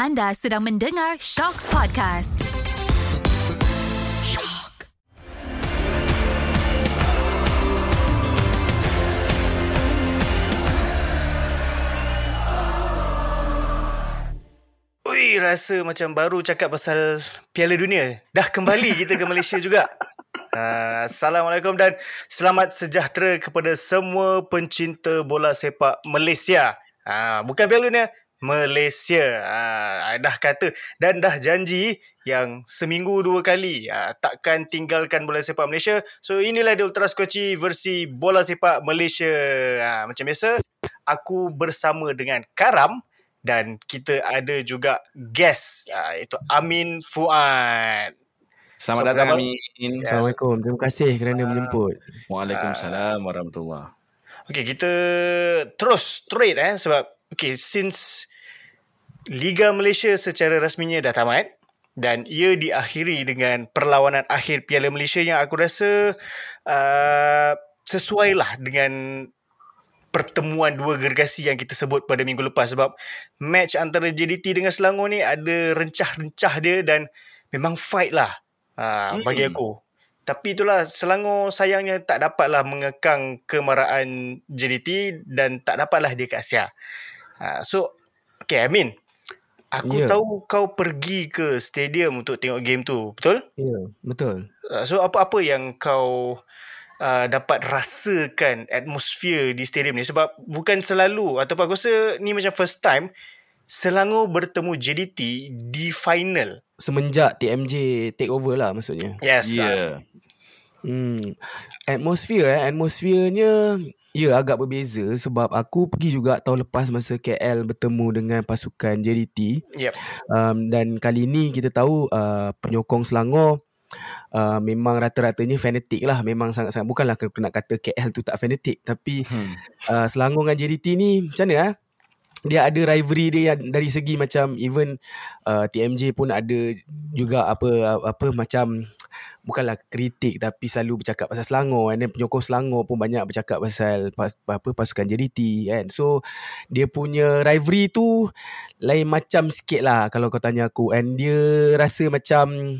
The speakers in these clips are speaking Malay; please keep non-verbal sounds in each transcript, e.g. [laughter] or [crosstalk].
Anda sedang mendengar Shock Podcast. Shock. Ui, rasa macam baru cakap pasal Piala Dunia. Dah kembali kita ke Malaysia juga. Uh, [laughs] Assalamualaikum dan selamat sejahtera kepada semua pencinta bola sepak Malaysia. Uh, bukan Piala Dunia, Malaysia. Uh, dah kata dan dah janji yang seminggu dua kali uh, takkan tinggalkan bola sepak Malaysia. So inilah The Ultra Skoci versi bola sepak Malaysia. Uh, macam biasa, aku bersama dengan Karam dan kita ada juga guest uh, iaitu Amin Fuad. Selamat So, datang Amin. Assalamualaikum. Terima kasih kerana Ah. menjemput. Waalaikumsalam warahmatullahi. Okay, kita terus straight eh sebab okay, since Liga Malaysia secara rasminya dah tamat dan ia diakhiri dengan perlawanan akhir Piala Malaysia yang aku rasa uh, sesuai lah dengan pertemuan dua gergasi yang kita sebut pada minggu lepas sebab match antara JDT dengan Selangor ni ada rencah-rencah dia dan memang fight lah uh, bagi aku. Tapi itulah Selangor sayangnya tak dapatlah mengekang kemaraan JDT dan tak dapatlah dia ke Asia. Uh, so, okay Amin. Aku Ya. tahu kau pergi ke stadium untuk tengok game tu, betul? Ya, betul. Uh, so apa-apa yang kau uh, dapat rasakan atmosfer di stadium ni sebab bukan selalu ataupun aku rasa ni macam first time Selangor bertemu JDT di final. Semenjak TMJ take over lah maksudnya. Yes. Ya. Yeah. Hmm. Atmosfer eh, atmosfernya ya agak berbeza sebab aku pergi juga tahun lepas masa KL bertemu dengan pasukan JDT Yep. um, dan kali ni kita tahu uh, penyokong Selangor uh, memang rata-ratanya fanatik lah memang sangat-sangat bukanlah aku nak kata KL tu tak fanatik tapi Hmm. uh, Selangor dengan JDT ni macam mana ah? Dia ada rivalry dia yang dari segi macam even uh, TMJ pun ada juga apa apa macam bukanlah kritik tapi selalu bercakap pasal Selangor and then penyokong Selangor pun banyak bercakap pasal pas, apa pasukan JDT kan. So dia punya rivalry tu lain macam sikit lah kalau kau tanya aku and dia rasa macam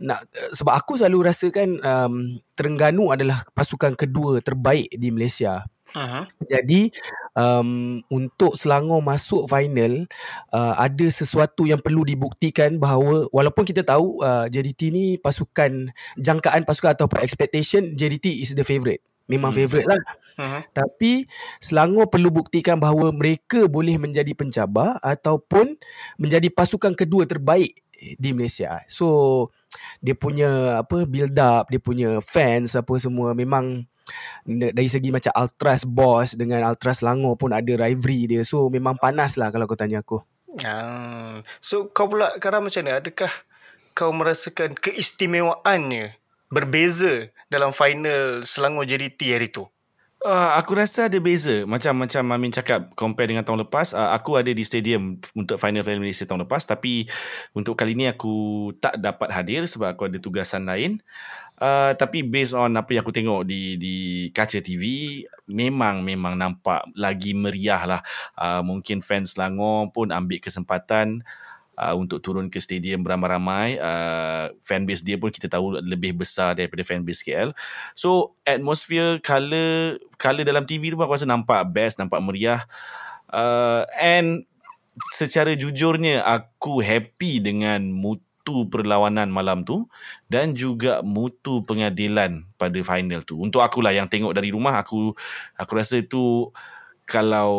nak sebab aku selalu rasakan um, Terengganu adalah pasukan kedua terbaik di Malaysia. Uh-huh. Jadi um, untuk Selangor masuk final uh, ada sesuatu yang perlu dibuktikan bahawa walaupun kita tahu uh, JDT ni pasukan jangkaan pasukan atau expectation JDT is the favourite. Memang Hmm. favourite lah. Uh-huh. Tapi Selangor perlu buktikan bahawa mereka boleh menjadi pencabar ataupun menjadi pasukan kedua terbaik di Malaysia. So dia punya apa build up, dia punya fans apa semua memang dari segi macam Ultras Boss dengan Ultras Selangor pun ada rivalry dia. So memang panas lah kalau kau tanya aku. Ah. So kau pula Karam macam mana? Adakah kau merasakan keistimewaannya berbeza dalam final Selangor JDT hari tu? Uh, aku rasa ada beza Macam macam Amin cakap Compare dengan tahun lepas uh, Aku ada di stadium Untuk final Piala Malaysia tahun lepas Tapi Untuk kali ni aku Tak dapat hadir Sebab aku ada tugasan lain uh, Tapi based on Apa yang aku tengok Di di kaca TV Memang Memang nampak Lagi meriah lah uh, Mungkin fans Selangor pun Ambil kesempatan uh, untuk turun ke stadium beramai-ramai. Uh, fanbase dia pun kita tahu lebih besar daripada fanbase KL. So atmosphere, color, color dalam TV tu pun aku rasa nampak best, nampak meriah. Uh, and secara jujurnya aku happy dengan mutu perlawanan malam tu dan juga mutu pengadilan pada final tu. Untuk akulah yang tengok dari rumah aku aku rasa itu kalau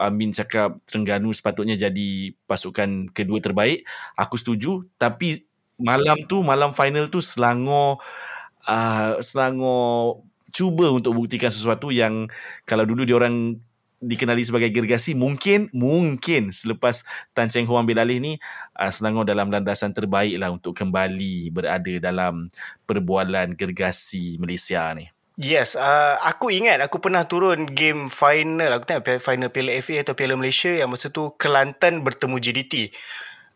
Amin cakap Terengganu sepatutnya jadi pasukan kedua terbaik, aku setuju. Tapi malam tu, malam final tu Selangor uh, Selangor cuba untuk buktikan sesuatu yang kalau dulu diorang dikenali sebagai gergasi mungkin mungkin selepas Tan Cheng Ho ambil alih ni uh, Selangor dalam landasan terbaik lah untuk kembali berada dalam perbualan gergasi Malaysia ni. Yes, uh, aku ingat aku pernah turun game final. Aku tengok final Piala FA atau Piala Malaysia yang masa tu Kelantan bertemu JDT.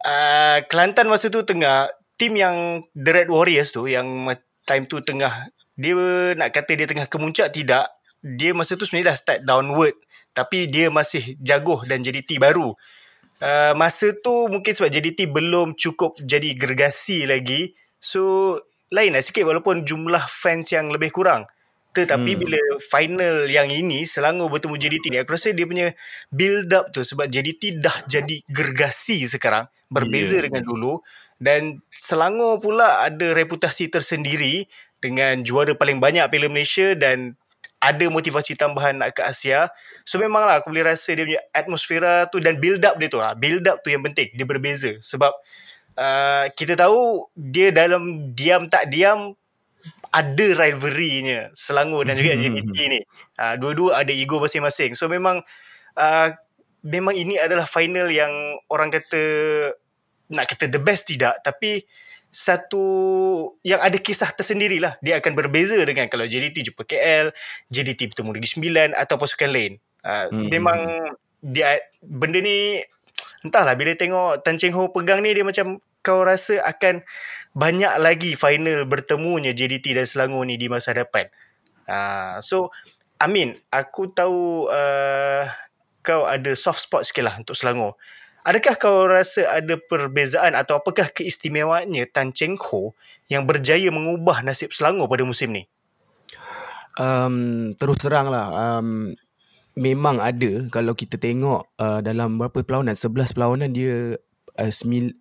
Uh, Kelantan masa tu tengah tim yang The Red Warriors tu yang time tu tengah dia nak kata dia tengah kemuncak tidak. Dia masa tu sebenarnya dah start downward tapi dia masih jaguh dan JDT baru. uh, masa tu mungkin sebab JDT belum cukup jadi gergasi lagi. So lain lah sikit walaupun jumlah fans yang lebih kurang. Tetapi hmm. bila final yang ini Selangor bertemu JDT ni aku rasa dia punya build up tu sebab JDT dah jadi gergasi sekarang berbeza yeah. dengan dulu dan Selangor pula ada reputasi tersendiri dengan juara paling banyak Piala Malaysia dan ada motivasi tambahan nak ke Asia. So memanglah aku boleh rasa dia punya atmosfera tu dan build up dia tu lah. Build up tu yang penting. Dia berbeza. Sebab uh, kita tahu dia dalam diam tak diam ada rivalry-nya Selangor dan juga JDT ni. Uh, dua-dua ada ego masing-masing. So memang uh, memang ini adalah final yang orang kata nak kata the best tidak tapi satu yang ada kisah tersendiri lah. Dia akan berbeza dengan kalau JDT jumpa KL, JDT bertemu Negeri Sembilan atau pasukan lain. Uh, hmm. Memang dia benda ni entahlah bila tengok Tan Cheng Ho pegang ni dia macam kau rasa akan banyak lagi final bertemunya JDT dan Selangor ni di masa depan. Uh, so Amin, aku tahu uh, kau ada soft spot sikit lah untuk Selangor. Adakah kau rasa ada perbezaan atau apakah keistimewaannya Tan Cheng Ho yang berjaya mengubah nasib Selangor pada musim ni? Um, terus terang lah. Um, memang ada kalau kita tengok uh, dalam berapa perlawanan. 11 perlawanan dia uh, 9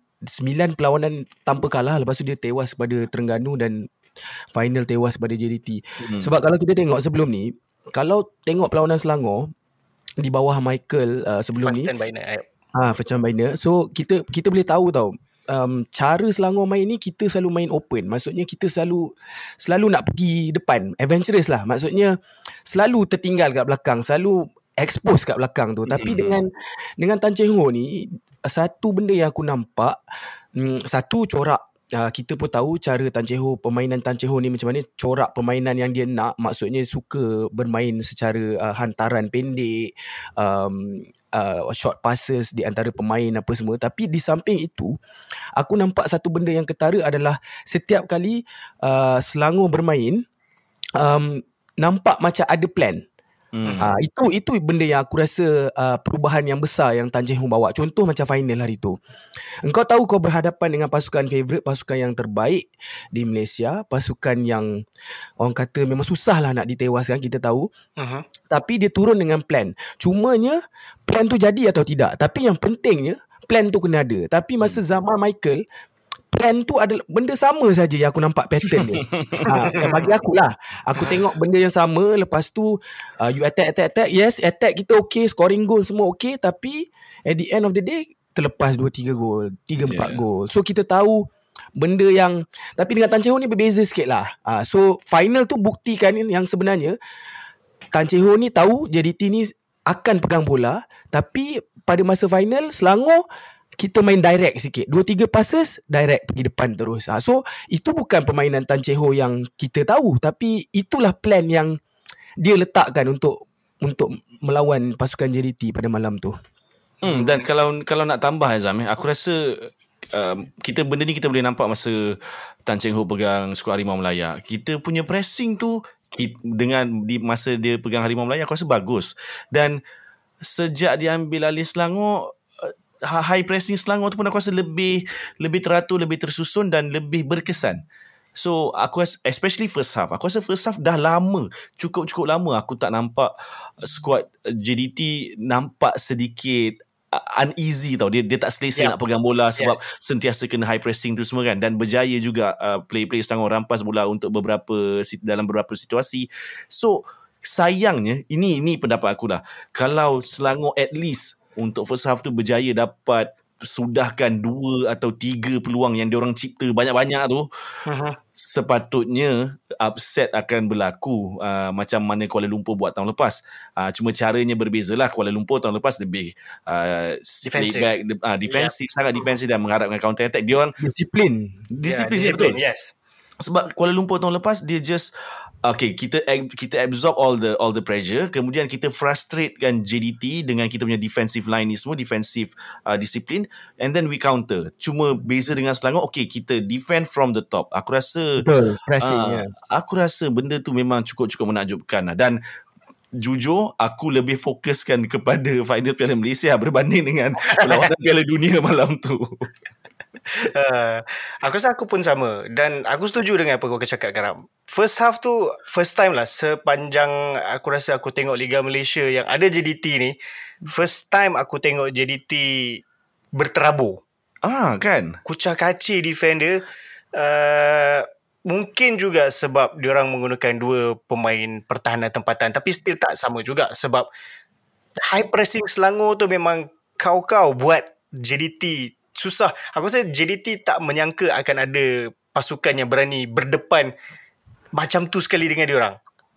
perlawanan tanpa kalah. Lepas tu dia tewas pada Terengganu dan final tewas pada JDT. Hmm. Sebab kalau kita tengok sebelum ni, kalau tengok perlawanan Selangor di bawah Michael uh, sebelum Fun ni. Ah, ha, Facan Biner. So kita kita boleh tahu tau. Um, cara Selangor main ni kita selalu main open. Maksudnya kita selalu selalu nak pergi depan. Adventurous lah. Maksudnya selalu tertinggal kat belakang, selalu expose kat belakang tu. Tapi mm-hmm. dengan dengan Tan Cheng Ho ni satu benda yang aku nampak, um, satu corak uh, kita pun tahu cara Tan Cheng Ho permainan Tan Cheng Ho ni macam mana corak permainan yang dia nak maksudnya suka bermain secara uh, hantaran pendek um, uh, short passes di antara pemain apa semua. Tapi di samping itu aku nampak satu benda yang ketara adalah setiap kali uh, Selangor bermain um, nampak macam ada plan Hmm. Uh, itu itu benda yang aku rasa uh, perubahan yang besar yang Tan Jae Hoon bawa. Contoh macam final hari tu. Engkau tahu kau berhadapan dengan pasukan favorite, pasukan yang terbaik di Malaysia, pasukan yang orang kata memang susah lah nak ditewaskan kita tahu. Uh-huh. Tapi dia turun dengan plan. Cumanya plan tu jadi atau tidak. Tapi yang pentingnya plan tu kena ada. Tapi masa zaman Michael plan tu adalah benda sama saja yang aku nampak pattern dia. [laughs] ha, bagi aku lah. Aku tengok benda yang sama. Lepas tu, uh, you attack, attack, attack. Yes, attack kita okay. Scoring goal semua okay. Tapi, at the end of the day, terlepas 2-3 gol. 3-4 yeah. gol. So, kita tahu benda yang... Tapi dengan Tan Cheng Ho ni berbeza sikit lah. Ha, so, final tu buktikan yang sebenarnya, Tan Cheng Ho ni tahu JDT ni akan pegang bola. Tapi, pada masa final, Selangor kita main direct sikit. Dua tiga passes direct pergi depan terus. Ha, so itu bukan permainan Tan Che Ho yang kita tahu tapi itulah plan yang dia letakkan untuk untuk melawan pasukan JDT pada malam tu. Hmm dan kalau kalau nak tambah Azam eh, aku rasa um, kita benda ni kita boleh nampak masa Tan Cheng Ho pegang skuad Harimau Melaya. Kita punya pressing tu dengan di masa dia pegang Harimau Melaya aku rasa bagus. Dan sejak dia ambil alih Selangor high pressing Selangor tu pun aku rasa lebih lebih teratur, lebih tersusun dan lebih berkesan. So aku rasa, especially first half. Aku rasa first half dah lama, cukup-cukup lama aku tak nampak squad JDT nampak sedikit uneasy tau. Dia dia tak selesa yeah. nak pegang bola sebab yes. sentiasa kena high pressing tu semua kan dan berjaya juga uh, play-play Selangor rampas bola untuk beberapa dalam beberapa situasi. So sayangnya ini ini pendapat aku lah. Kalau Selangor at least untuk first half tu berjaya dapat sudahkan dua atau tiga peluang yang diorang cipta banyak-banyak tu uh-huh. sepatutnya upset akan berlaku uh, macam mana Kuala Lumpur buat tahun lepas. Uh, cuma caranya berbezalah Kuala Lumpur tahun lepas lebih uh, defensive. back, uh, defensive yep. sangat defensive dan mengharapkan counter attack. Diorang disiplin. Disiplin, yeah, disiplin yes. Sebab Kuala Lumpur tahun lepas dia just Okay, kita kita absorb all the all the pressure. Kemudian kita frustrate kan JDT dengan kita punya defensive line ni semua, defensive uh, disiplin. And then we counter. Cuma beza dengan Selangor, okay, kita defend from the top. Aku rasa... Betul, pressing, uh, yeah. Aku rasa benda tu memang cukup-cukup menakjubkan. Lah. Dan jujur aku lebih fokuskan kepada [laughs] final Piala Malaysia berbanding dengan [laughs] perlawanan Piala Dunia malam tu. [laughs] Uh, [laughs] aku rasa aku pun sama dan aku setuju dengan apa kau cakap Karam. First half tu first time lah sepanjang aku rasa aku tengok Liga Malaysia yang ada JDT ni first time aku tengok JDT berterabur. Ah kan? Kucah kacir defender uh, mungkin juga sebab diorang menggunakan dua pemain pertahanan tempatan tapi still tak sama juga sebab high pressing Selangor tu memang kau-kau buat JDT susah. Aku rasa JDT tak menyangka akan ada pasukan yang berani berdepan macam tu sekali dengan diorang.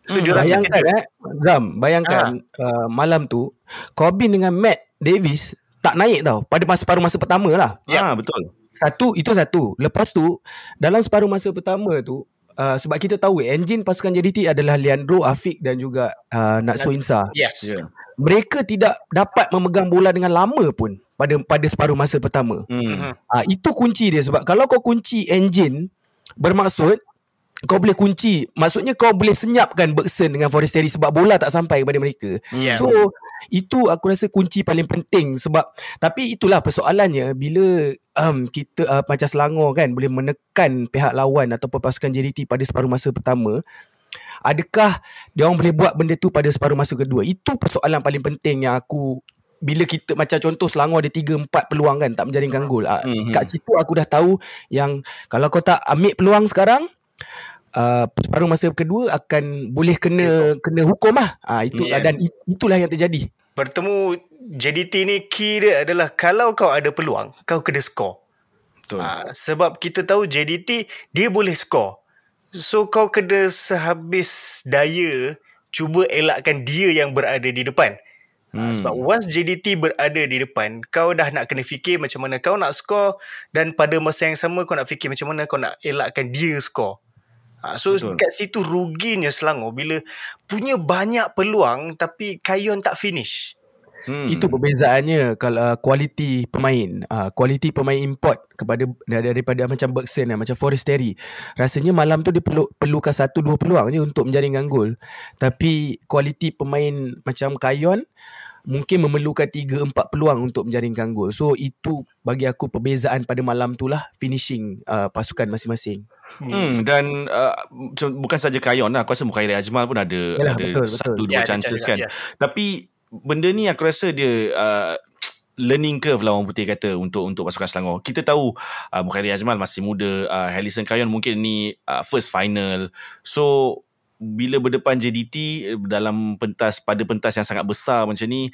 So Hmm, diorang bayangkan eh Zam Bayangkan uh, Malam tu Corbin dengan Matt Davis Tak naik tau Pada masa separuh masa pertama lah Ya. Ah betul. Satu Itu satu Lepas tu Dalam separuh masa pertama tu uh, Sebab kita tahu Enjin pasukan JDT adalah Leandro Afiq Dan juga uh, Natsu Insa Yes. Yeah. Mereka tidak dapat memegang bola dengan lama pun Pada pada separuh masa pertama Hmm. Uh, Itu kunci dia Sebab kalau kau kunci Enjin Bermaksud kau boleh kunci Maksudnya kau boleh senyapkan Bergson dengan Forestieri Sebab bola tak sampai kepada mereka Yeah. So itu aku rasa kunci paling penting sebab tapi itulah persoalannya bila um, kita uh, macam Selangor kan boleh menekan pihak lawan atau pasukan JDT pada separuh masa pertama adakah dia orang boleh buat benda tu pada separuh masa kedua itu persoalan paling penting yang aku bila kita macam contoh Selangor ada 3 4 peluang kan tak menjaringkan gol. Uh, Mhm. kat situ aku dah tahu yang kalau kau tak ambil peluang sekarang uh, separuh masa kedua akan boleh kena kena hukum lah. Ah itu Yeah. dan it, itulah yang terjadi. Bertemu JDT ni key dia adalah kalau kau ada peluang, kau kena score. Betul. Ha, sebab kita tahu JDT dia boleh score. So kau kena sehabis daya cuba elakkan dia yang berada di depan. Hmm. Sebab once JDT berada di depan, kau dah nak kena fikir macam mana kau nak score dan pada masa yang sama kau nak fikir macam mana kau nak elakkan dia score. Ha, so. Betul. kat situ ruginya Selangor bila punya banyak peluang tapi Kayon tak finish. Hmm. Itu perbezaannya kalau uh, kualiti pemain. Uh, kualiti pemain import kepada dar- daripada macam Bergson dan macam Forestieri. Rasanya malam tu dia perlu perlukan satu dua peluang je untuk menjaringkan gol. Tapi kualiti pemain macam Kayon mungkin memerlukan tiga empat peluang untuk menjaringkan gol. So itu bagi aku perbezaan pada malam tu lah finishing uh, pasukan masing-masing. Hmm, dan uh, bukan saja Kayon lah. Aku rasa Mukhairi Ajmal pun ada Yalah, ada betul, betul. satu dua Ya, ada chances chance kan. ya. Tapi benda ni aku rasa dia uh, learning curve lah orang putih kata untuk untuk pasukan Selangor. Kita tahu uh, Mukhairi Ajmal masih muda, uh, Harrison Kayon mungkin ni uh, first final. So bila berdepan JDT eh, dalam pentas pada pentas yang sangat besar macam ni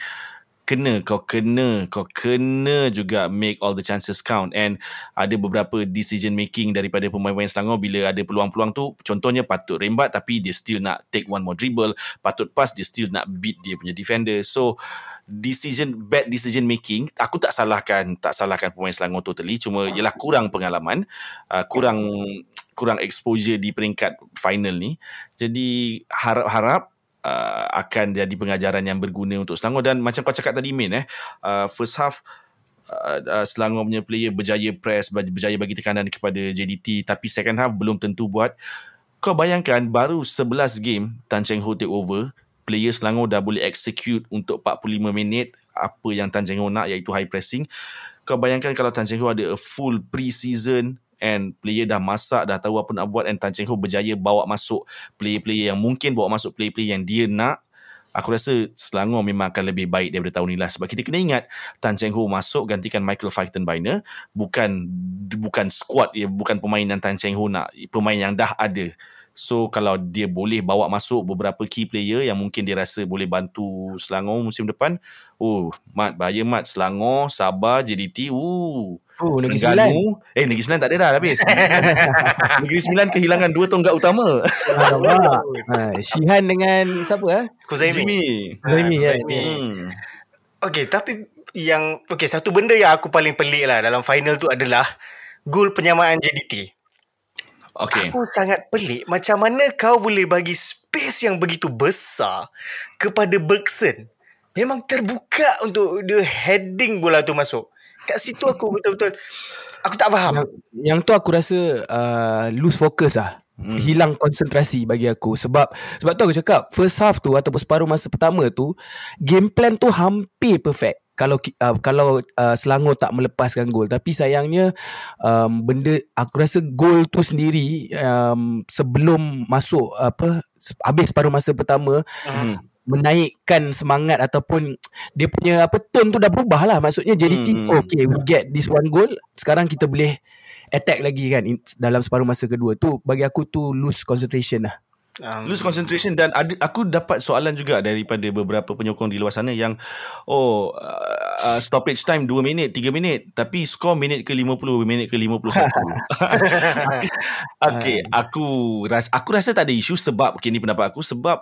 kena kau kena kau kena juga make all the chances count. And ada beberapa decision making daripada pemain-pemain Selangor bila ada peluang-peluang tu contohnya patut rembat tapi dia still nak take one more dribble. Patut pass dia still nak beat dia punya defender. So decision bad decision making aku tak salahkan tak salahkan pemain Selangor totally. Cuma ialah kurang pengalaman uh, kurang kurang exposure di peringkat final ni. Jadi harap-harap uh, akan jadi pengajaran yang berguna untuk Selangor. Dan macam kau cakap tadi Min eh uh, first half uh, uh, Selangor punya player berjaya press berjaya bagi tekanan kepada JDT tapi second half belum tentu buat. Kau bayangkan baru 11 game Tan Cheng Ho take over player Selangor dah boleh execute untuk 45 minit apa yang Tan Cheng Ho nak iaitu high pressing. Kau bayangkan kalau Tan Cheng Ho ada a full pre-season and player dah masak dah tahu apa nak buat and Tan Cheng Ho berjaya bawa masuk player-player yang mungkin bawa masuk player-player yang dia nak aku rasa Selangor memang akan lebih baik daripada tahun ni lah sebab kita kena ingat Tan Cheng Ho masuk gantikan Michael Fightenbeiner bukan bukan squad dia bukan pemain yang Tan Cheng Ho nak pemain yang dah ada. So kalau dia boleh bawa masuk beberapa key player yang mungkin dia rasa boleh bantu Selangor musim depan, oh Mat bahaya Mat. Selangor, Sabah, JDT, uh. Oh, Negeri Sembilan. Eh Negeri Sembilan tak ada dah habis. [laughs] Negeri Sembilan kehilangan dua tonggak utama. Alamak. [laughs] ha, Shihan dengan siapa ah? Kuzaimi. Jimmy. Zaimi ya. Zaimi. Hmm. Okay, tapi yang okay satu benda yang aku paling pelik lah dalam final tu adalah gol penyamaan JDT. Okay. Aku sangat pelik macam mana kau boleh bagi space yang begitu besar kepada Bergson. Memang terbuka untuk dia heading bola tu masuk. Kat situ aku betul-betul aku tak faham. Yang, yang tu aku rasa uh, lose focus lah. hmm. hilang konsentrasi bagi aku sebab sebab tu aku cakap first half tu ataupun separuh masa pertama tu game plan tu hampir perfect kalau uh, kalau uh, Selangor tak melepaskan gol tapi sayangnya um, benda aku rasa gol tu sendiri um, sebelum masuk apa habis separuh masa pertama hmm. Menaikkan semangat ataupun dia punya apa tone tu dah berubah lah maksudnya jadi hmm. okay we get this one goal sekarang kita boleh attack lagi kan in, dalam separuh masa kedua tu bagi aku tu lose concentration lah Um, Lose concentration dan ada, aku dapat soalan juga daripada beberapa penyokong di luar sana yang oh uh, uh stoppage time 2 minit 3 minit tapi skor minit ke 50 minit ke 51. [laughs] [laughs] okay, aku rasa aku rasa tak ada isu sebab okay, ni pendapat aku sebab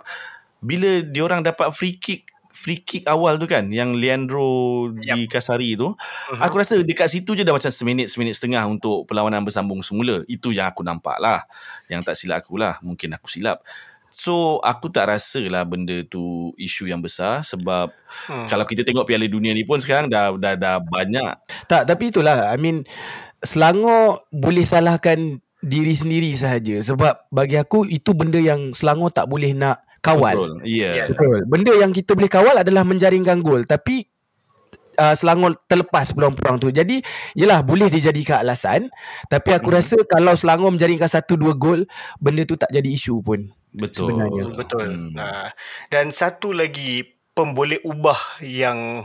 bila diorang dapat free kick free kick awal tu kan yang Leandro yep. di Kasari tu uh-huh. aku rasa dekat situ je dah macam seminit seminit setengah untuk perlawanan bersambung semula itu yang aku nampak lah yang tak silap aku lah mungkin aku silap So aku tak rasa lah benda tu isu yang besar sebab hmm. kalau kita tengok Piala Dunia ni pun sekarang dah dah dah banyak. Tak tapi itulah I mean Selangor boleh salahkan diri sendiri sahaja sebab bagi aku itu benda yang Selangor tak boleh nak kawal. Betul. Yeah. Betul. Benda yang kita boleh kawal adalah menjaringkan gol. Tapi uh, Selangor terlepas peluang-peluang tu. Jadi, yelah boleh dijadikan alasan. Tapi aku hmm. rasa kalau Selangor menjaringkan satu dua gol, benda tu tak jadi isu pun. Betul. Sebenarnya. Betul. Hmm. Uh, dan satu lagi pemboleh ubah yang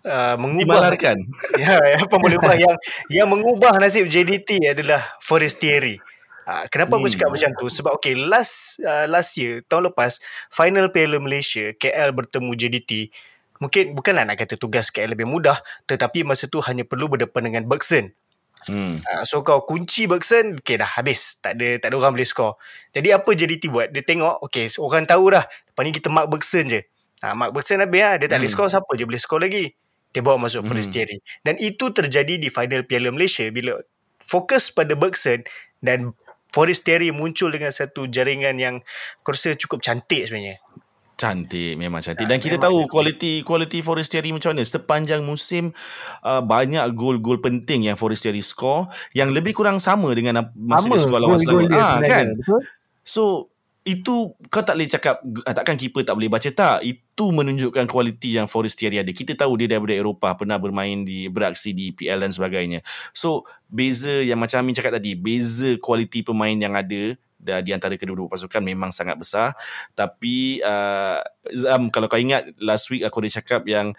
Uh, mengubah kan [laughs] ya, ya pemboleh ubah yang yang mengubah nasib JDT adalah Forestieri. Uh, kenapa hmm. aku cakap macam tu? Sebab okay, last uh, last year, tahun lepas, final Piala Malaysia, KL bertemu JDT, mungkin bukanlah nak kata tugas KL lebih mudah, tetapi masa tu hanya perlu berdepan dengan Bergson. Hmm. Uh, so kau kunci Bergson, okay dah habis. Tak ada tak ada orang boleh score. Jadi apa JDT buat? Dia tengok, okay, so orang tahu dah, lepas ni kita mark Bergson je. Uh, mark Bergson habis lah, dia tak hmm. boleh score, siapa je boleh score lagi? Dia bawa masuk hmm. Forestieri. Dan itu terjadi di final Piala Malaysia bila fokus pada Bergson dan Forestieri muncul dengan satu jaringan yang aku rasa cukup cantik sebenarnya. Cantik memang cantik dan kita tahu kualiti kualiti Forestieri macam mana sepanjang musim uh, banyak gol-gol penting yang Forestieri score yang lebih kurang sama dengan masa dia score lawan Selangor. Ah, kan? So itu kau tak boleh cakap ah, takkan keeper tak boleh baca? Tak. Itu menunjukkan kualiti yang Forestieri ada. Kita tahu dia daripada Eropah pernah bermain di beraksi di PL dan sebagainya. So beza yang macam Amin cakap tadi beza kualiti pemain yang ada di antara kedua-dua pasukan memang sangat besar. Tapi uh, Zam kalau kau ingat last week aku ada cakap yang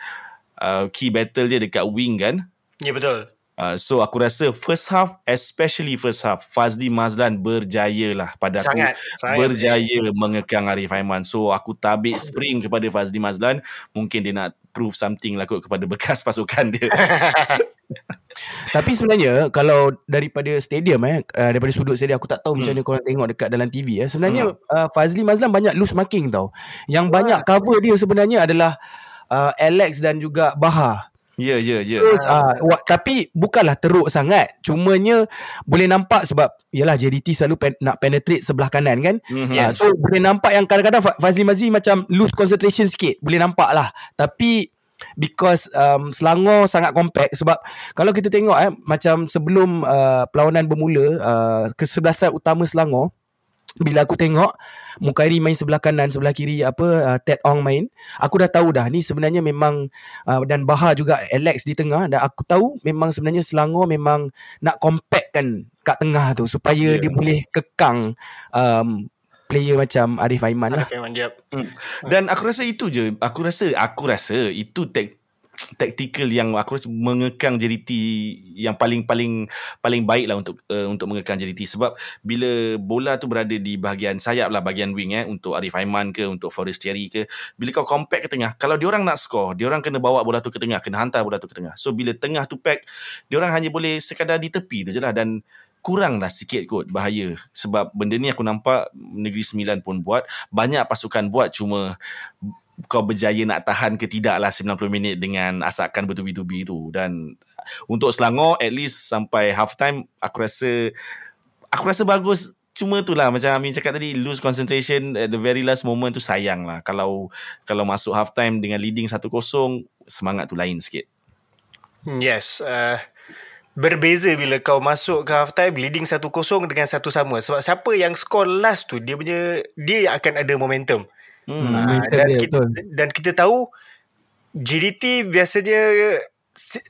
uh, key battle dia dekat wing kan? Ya betul Uh, so aku rasa first half especially first half Fazli Mazlan berjaya lah pada sangat, aku. Sangat berjaya ya. mengekang Arif Aiman. So aku tabik spring kepada Fazli Mazlan. Mungkin dia nak prove something lah kot kepada bekas [laughs] pasukan dia. [laughs] Tapi sebenarnya kalau daripada stadium eh uh, daripada sudut stadium aku tak tahu hmm. macam mana korang tengok dekat dalam TV eh. Sebenarnya hmm. uh, Fazli Mazlan banyak loose marking tau. Yang banyak cover dia sebenarnya adalah uh, Alex dan juga Bahar Ya, ya, ya. Ah, tapi bukanlah teruk sangat. Cumanya boleh nampak sebab yalah JDT selalu pen, nak penetrate sebelah kanan kan. Mm-hmm. Ah, so boleh nampak yang kadang-kadang Fazli Mazli macam lose concentration sikit. Boleh nampak lah. Tapi because um, Selangor sangat compact sebab kalau kita tengok eh macam sebelum uh, perlawanan bermula uh, kesebelasan utama Selangor bila aku tengok Mukairi main sebelah kanan sebelah kiri apa uh, Ted Ong main aku dah tahu dah ni sebenarnya memang uh, dan Bahar juga Alex di tengah dan aku tahu memang sebenarnya Selangor memang nak compactkan kat tengah tu supaya yeah. dia boleh kekang um, player macam Arif Aiman lah. Arif Aiman, yep. hmm. Dan aku rasa itu je. Aku rasa aku rasa itu tek tactical yang aku rasa mengekang JDT yang paling paling paling baik lah untuk uh, untuk mengekang JDT sebab bila bola tu berada di bahagian sayap lah bahagian wing eh untuk Arif Aiman ke untuk Forestieri ke bila kau compact ke tengah kalau dia orang nak score dia orang kena bawa bola tu ke tengah kena hantar bola tu ke tengah. So bila tengah tu pack dia orang hanya boleh sekadar di tepi tu je lah dan kurang lah sikit kot bahaya. Sebab benda ni aku nampak Negeri Sembilan pun buat banyak pasukan buat cuma kau berjaya nak tahan ke tidak lah 90 minit dengan asakan bertubi-tubi tu. Dan untuk Selangor at least sampai half time aku rasa aku rasa bagus. Cuma tu lah macam Amin cakap tadi lose concentration at the very last moment tu sayang lah. Kalau kalau masuk half time dengan leading 1-0 semangat tu lain sikit. Yes uh, berbeza bila kau masuk ke half time leading 1-0 dengan satu sama. Sebab siapa yang score last tu dia punya dia akan ada momentum. Hmm, momentum dan dia, kita betul. dan kita tahu JDT biasanya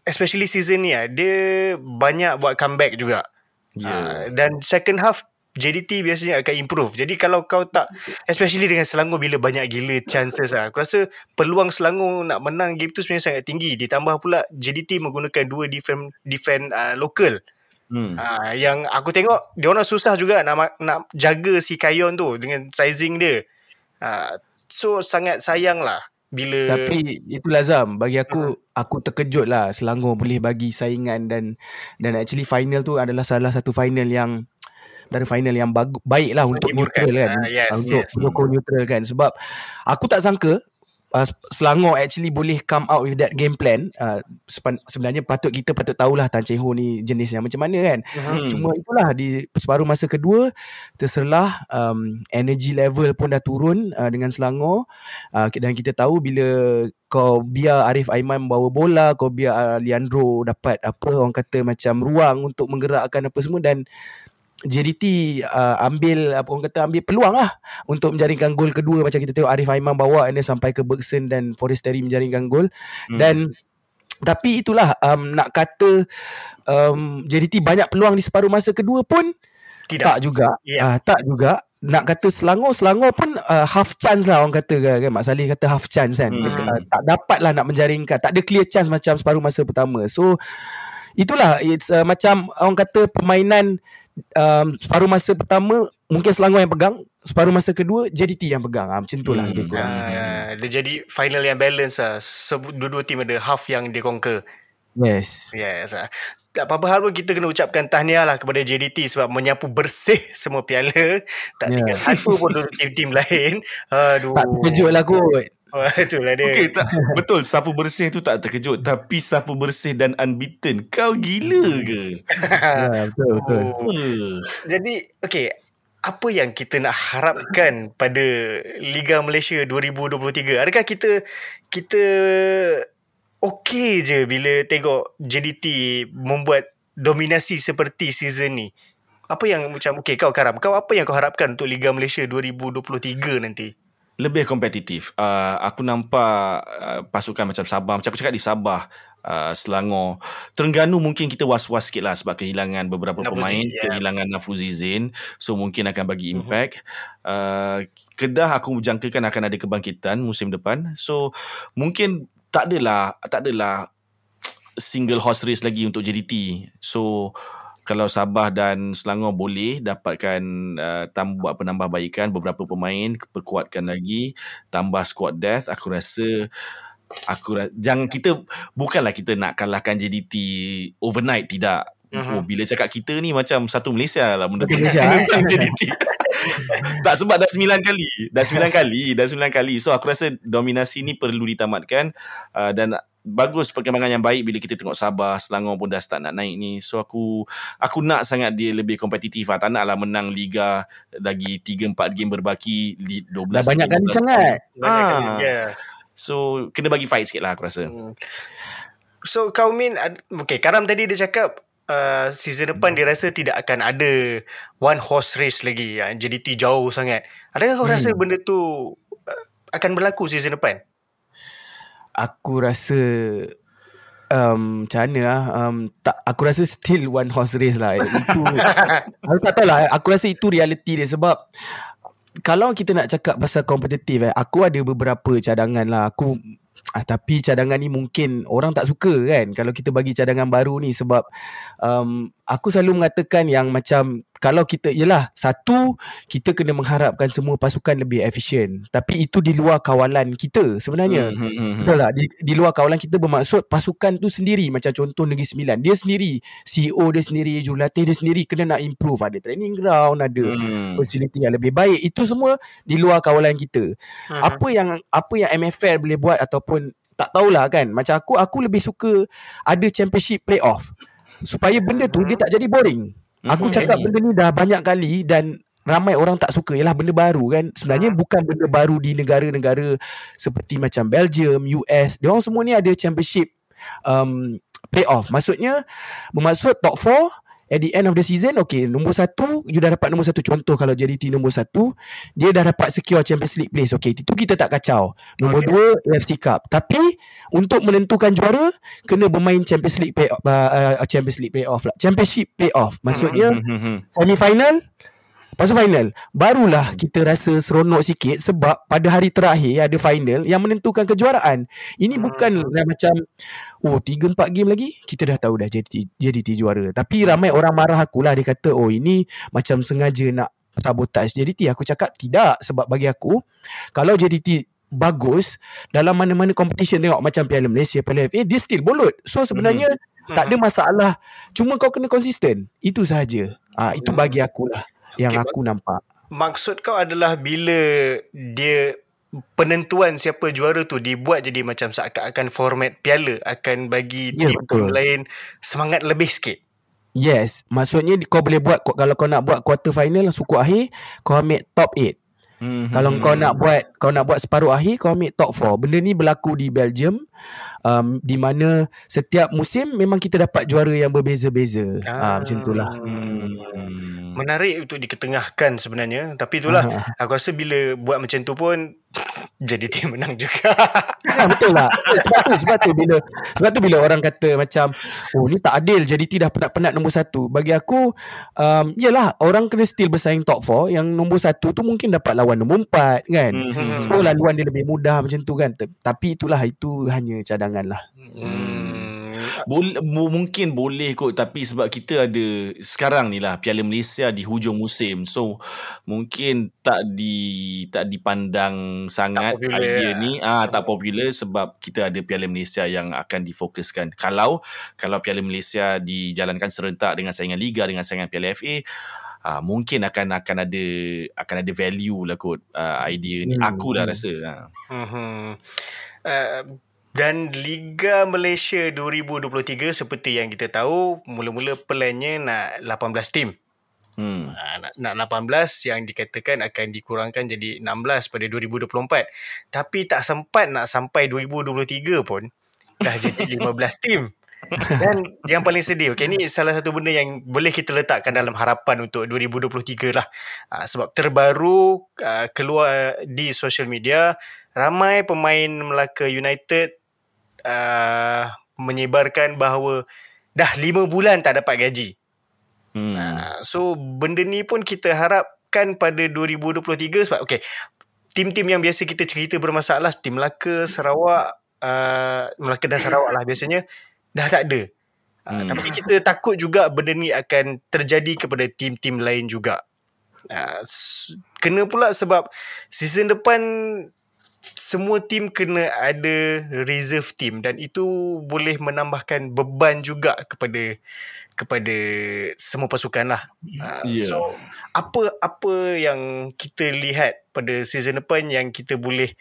especially season ni ah, dia banyak buat comeback juga. Ya. Ah, dan second half JDT biasanya akan improve. Jadi kalau kau tak especially dengan Selangor bila banyak gila chances ah. Aku rasa peluang Selangor nak menang game tu sebenarnya sangat tinggi. Ditambah pula JDT menggunakan dua defend defend uh, lokal. Hmm. Ah yang aku tengok dia orang susah juga nak nak jaga si Kayon tu dengan sizing dia. Ah so sangat sayang lah bila Tapi itulah Zam Bagi aku Aku terkejut lah Selangor boleh bagi saingan Dan Dan actually final tu adalah Salah satu final yang Antara final yang baik lah Untuk neutral kan. Ah, yes, Untuk yes. neutral kan. Sebab Aku tak sangka uh, Selangor actually boleh come out with that game plan. Uh, sepan, Sebenarnya patut kita patut tahulah Tan Cheng Ho ni jenis yang macam mana kan. Hmm. Cuma itulah di separuh masa kedua terselah um, energy level pun dah turun uh, dengan Selangor. Uh, dan kita tahu bila kau biar Arif Aiman bawa bola kau biar uh, Leandro dapat apa orang kata macam ruang untuk menggerakkan apa semua dan JDT uh, ambil apa orang kata ambil peluang lah untuk menjaringkan gol kedua macam kita tengok Arif Aiman bawa and then sampai ke Bergson dan Forestieri menjaringkan gol Hmm. dan tapi itulah um, nak kata um, JDT banyak peluang di separuh masa kedua pun tidak. tak juga. Ya. Uh, tak juga. Nak kata Selangor, Selangor pun uh, half chance lah orang kata kan. kan? Mak Saleh kata half chance kan. Hmm. Hmm. Uh, tak dapat lah nak menjaringkan. Tak ada clear chance macam separuh masa pertama. So itulah it's uh, macam orang kata permainan um, separuh masa pertama mungkin Selangor yang pegang. Separuh masa kedua JDT yang pegang. Ha, macam tu lah Hmm. kurang. Ah, dia jadi final yang balance lah. Sebu- Dua-dua tim ada half yang dia conquer. Yes. Yes. ah. Tak apa-apa hal pun kita kena ucapkan tahniah lah kepada JDT sebab menyapu bersih [laughs] semua piala. Tak Ya. tinggal satu pun untuk tim-tim lain. Aduh. Tak terkejut lah kot. Wah, [laughs] itulah dia. Okay, tak, betul sapu bersih tu tak terkejut tapi sapu bersih dan unbeaten kau gila ke? [laughs] ya, betul, betul. Oh. Oh. Jadi, okay. Apa yang kita nak harapkan pada Liga Malaysia 2023? Adakah kita kita okey je bila tengok JDT membuat dominasi seperti season ni? Apa yang macam okay kau Karam, kau apa yang kau harapkan untuk Liga Malaysia 2023 nanti? Lebih kompetitif. Uh, aku nampak uh, pasukan macam Sabah, macam aku cakap di Sabah, uh, Selangor. Terengganu mungkin kita was-was sikit lah sebab kehilangan beberapa Nafuzi, pemain, ya. kehilangan Nafuzi Zain. So mungkin akan bagi impact. Uh, Kedah aku jangkakan akan ada kebangkitan musim depan. So mungkin tak adalah tak adalah single horse race lagi untuk JDT. So kalau Sabah dan Selangor boleh dapatkan uh, tambah buat penambahbaikan beberapa pemain perkuatkan lagi tambah squad depth aku rasa aku ra- jangan kita bukanlah kita nak kalahkan JDT overnight tidak Mhm. Oh, bila cakap kita ni macam satu Malaysia lah benda Malaysia, [laughs] eh? [laughs] tak sebab dah sembilan kali dah sembilan kali dah sembilan kali so aku rasa dominasi ni perlu ditamatkan uh, dan bagus perkembangan yang baik bila kita tengok Sabah Selangor pun dah start nak naik ni so aku aku nak sangat dia lebih kompetitif lah. tak nak lah menang liga lagi 3 4 game berbaki li- 12 Dah banyak kali 15 sangat. Banyak kali, ya. so kena bagi fight sikit lah aku rasa Hmm. So kau Min ad- Okay Karam tadi dia cakap uh, Season depan dia rasa Tidak akan ada One horse race lagi. Yang JDT jauh sangat. Adakah kau Hmm. rasa benda tu uh, Akan berlaku season depan? Aku rasa um, macam mana lah um, tak, Aku rasa still one horse race lah. Itu [laughs] Aku tak tahu lah. Aku rasa itu reality dia Sebab Kalau kita nak cakap pasal kompetitif eh, Aku ada beberapa cadangan lah. Aku ah, Tapi cadangan ni mungkin Orang tak suka kan Kalau kita bagi cadangan baru ni Sebab um, Aku selalu mengatakan yang macam Kalau kita Yelah Satu Kita kena mengharapkan semua pasukan lebih efisien Tapi itu di luar kawalan kita Sebenarnya Hmm, hmm, hmm. Betul tak? Di, di luar kawalan kita bermaksud pasukan tu sendiri. Macam contoh Negeri Sembilan. Dia sendiri. CEO dia sendiri. Jurulatih dia sendiri. Kena nak improve. Ada training ground. Ada facility yang lebih baik. Itu semua di luar kawalan kita. Apa yang apa yang MFL boleh buat ataupun tak tahulah kan. Macam aku, aku lebih suka ada championship playoff. Supaya benda tu dia tak jadi boring. Aku Mhm. cakap benda ni dah banyak kali dan ramai orang tak suka ialah benda baru kan sebenarnya bukan benda baru di negara-negara seperti macam Belgium, US dia orang semua ni ada championship um, playoff. Maksudnya bermaksud top 4 at the end of the season okay nombor satu you dah dapat nombor satu. Contoh kalau JDT nombor satu dia dah dapat secure Champions League place. Okay itu kita tak kacau. Nombor Okay. dua AFC Cup. Tapi untuk menentukan juara kena bermain Champions League play uh, uh, Champions League playoff lah. Championship playoff. Maksudnya Hmm, hmm, hmm. semi final Lepas tu final Barulah kita rasa seronok sikit Sebab pada hari terakhir Ada final Yang menentukan kejuaraan. Ini bukan dah macam Oh 3-4 game lagi Kita dah tahu dah JDT, JDT juara. Tapi ramai orang marah aku lah Dia kata oh ini Macam sengaja nak Sabotage JDT Aku cakap tidak Sebab bagi aku Kalau JDT bagus Dalam mana-mana competition Tengok macam Piala Malaysia Piala FA Dia still bolot So sebenarnya Tak ada masalah. Cuma kau kena konsisten. Itu sahaja. Ah Itu bagi aku lah Yang Okay, aku nampak Maksud kau adalah bila dia penentuan siapa juara tu dibuat jadi macam seakan-akan format piala akan bagi tim-tim betul. lain semangat lebih sikit. Yes Maksudnya kau boleh buat Kalau kau nak buat quarter final Suku akhir Kau ambil top 8 Hmm, Kalau kau nak buat Kau nak buat separuh akhir Kau ambil top 4 Benda ni berlaku di Belgium um, Di mana Setiap musim Memang kita dapat juara Yang berbeza-beza ah. Ah. Macam tu lah Hmm. Menarik untuk diketengahkan sebenarnya. Tapi itulah [laughs] aku rasa bila buat macam tu pun jadi tim menang juga. Ha, betul lah sebab tu, sebab tu bila Sebab tu bila orang kata macam Oh ni tak adil JDT dah penat-penat nombor satu Bagi aku um, Yelah Orang kena still bersaing top 4 Yang nombor satu tu Mungkin dapat lawan nombor 4 Kan Hmm. So laluan dia lebih mudah Macam tu kan Tapi itulah Itu hanya cadangan lah hmm. Bol- mu- mungkin boleh kot tapi sebab kita ada sekarang ni lah Piala Malaysia di hujung musim so mungkin tak di tak dipandang sangat popular, idea ya. ni ah tak popular sebab kita ada Piala Malaysia yang akan difokuskan kalau kalau Piala Malaysia dijalankan serentak dengan saingan liga dengan saingan Piala FA Ah, mungkin akan akan ada akan ada value lah kot ah, idea ni Hmm, aku lah hmm. rasa ah. Hmm. Uh, dan Liga Malaysia 2023 seperti yang kita tahu mula-mula plannya nak 18 tim. hmm. Ah, nak, nak 18 yang dikatakan akan dikurangkan jadi 16 pada 2024. Tapi tak sempat nak sampai 2023 pun dah jadi [laughs] 15 tim. Dan yang paling sedih, okay, ni salah satu benda yang boleh kita letakkan dalam harapan untuk 2023 lah. Uh, sebab terbaru uh, keluar di social media, ramai pemain Melaka United uh, menyebarkan bahawa dah 5 bulan tak dapat gaji. Hmm. Uh, so benda ni pun kita harapkan pada 2023 sebab okay tim-tim yang biasa kita cerita bermasalah tim Melaka, Sarawak, uh, Melaka dan Sarawak lah biasanya dah tak ada. Uh, Hmm. Tapi kita takut juga benda ni akan terjadi kepada tim-tim lain juga. Uh, kena pula sebab season depan semua tim kena ada reserve team dan itu boleh menambahkan beban juga kepada kepada semua pasukan lah. Uh, Ya. So apa apa yang kita lihat pada season depan yang kita boleh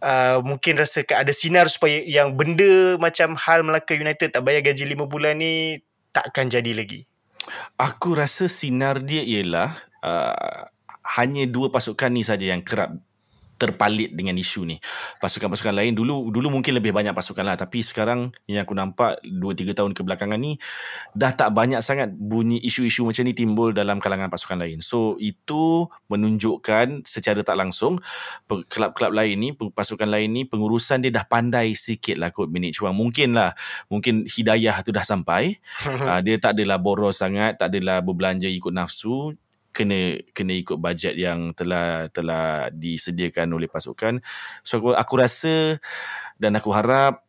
uh, mungkin rasakan ada sinar supaya yang benda macam hal Melaka United tak bayar gaji 5 bulan ni takkan jadi lagi. Aku rasa sinar dia ialah uh, hanya dua pasukan ni saja yang kerap terpalit dengan isu ni. Pasukan-pasukan lain dulu dulu mungkin lebih banyak pasukan lah tapi sekarang yang aku nampak 2 3 tahun kebelakangan ni dah tak banyak sangat bunyi isu-isu macam ni timbul dalam kalangan pasukan lain. So itu menunjukkan secara tak langsung kelab-kelab lain ni pasukan lain ni pengurusan dia dah pandai sikit lah kot manage wang. Mungkin lah mungkin hidayah tu dah sampai uh, [laughs] dia tak adalah boros sangat, tak adalah berbelanja ikut nafsu, kena kena ikut bajet yang telah telah disediakan oleh pasukan. So aku, aku rasa dan aku harap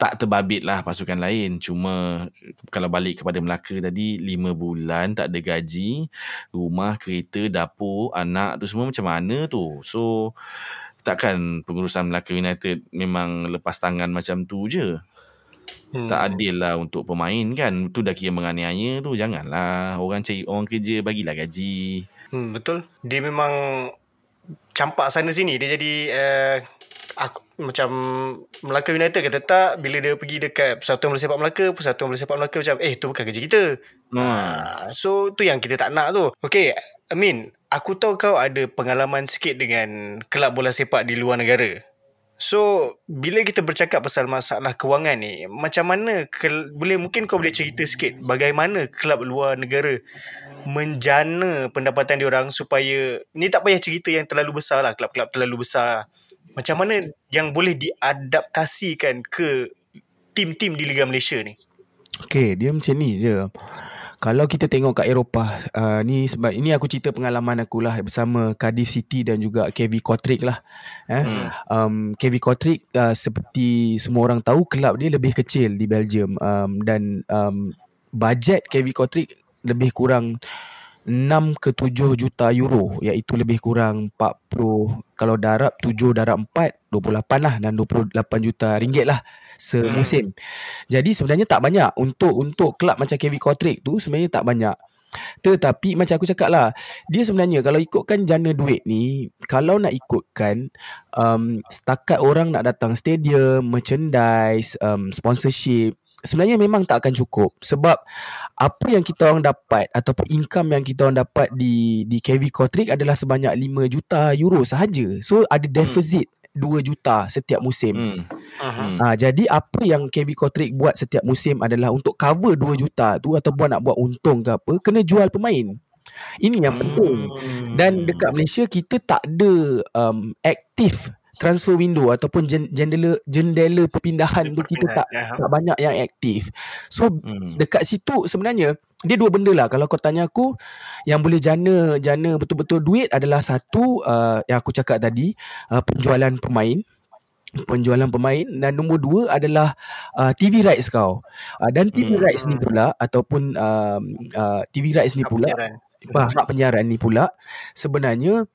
tak terbabit lah pasukan lain. Cuma kalau balik kepada Melaka tadi, lima bulan tak ada gaji, rumah, kereta, dapur, anak tu semua macam mana tu. So takkan pengurusan Melaka United memang lepas tangan macam tu je. Hmm. Tak adil lah untuk pemain kan. Tu dah kira menganiaya tu. Janganlah. Orang cari orang kerja bagilah gaji. Hmm, betul. Dia memang campak sana sini. Dia jadi uh, aku, macam Melaka United kata tak bila dia pergi dekat Persatuan Bola Sepak Melaka, Persatuan Bola Sepak Melaka macam eh tu bukan kerja kita. Ha. Ah, so tu yang kita tak nak tu. Okay, Amin, aku tahu kau ada pengalaman sikit dengan kelab bola sepak di luar negara. So bila kita bercakap pasal masalah kewangan ni, macam mana ke, boleh mungkin kau boleh cerita sikit bagaimana kelab luar negara menjana pendapatan diorang supaya ni tak payah cerita yang terlalu besar lah, kelab-kelab terlalu besar. Macam mana yang boleh diadaptasikan ke tim-tim di Liga Malaysia ni? Okay, dia macam ni je. Kalau kita tengok kat Eropah, uh, ni sebab ini aku cerita pengalaman aku lah bersama Cardiff City dan juga KV Kotrick lah. Eh? Hmm. Um, KV Kotrick uh, seperti semua orang tahu kelab dia lebih kecil di Belgium um, dan um, bajet KV Kotrick lebih kurang 6 ke 7 juta euro iaitu lebih kurang 40 kalau darab 7 darab 4 28 lah dan 28 juta ringgit lah semusim. Hmm. Jadi sebenarnya tak banyak untuk untuk kelab macam KV Kotrick tu sebenarnya tak banyak. Tetapi macam aku cakap lah Dia sebenarnya Kalau ikutkan jana duit ni Kalau nak ikutkan um, Setakat orang nak datang stadium Merchandise um, Sponsorship sebenarnya memang tak akan cukup sebab apa yang kita orang dapat ataupun income yang kita orang dapat di di KV Kotrick adalah sebanyak 5 juta euro sahaja. So ada hmm. deficit hmm. 2 juta setiap musim. Hmm. Uh-huh. Ha, jadi apa yang KV Kotrick buat setiap musim adalah untuk cover 2 juta tu ataupun nak buat untung ke apa kena jual pemain. Ini yang penting. Hmm. Dan dekat Malaysia kita tak ada um, aktif transfer window ataupun jendela jendela perpindahan tu kita tak ya. tak banyak yang aktif. So hmm. dekat situ sebenarnya dia dua benda lah kalau kau tanya aku yang boleh jana jana betul-betul duit adalah satu uh, yang aku cakap tadi uh, penjualan pemain penjualan pemain dan nombor dua adalah uh, TV rights kau. Uh, dan TV hmm. rights ni pula ataupun um, uh, TV rights ni pula hak penyiaran ni pula sebenarnya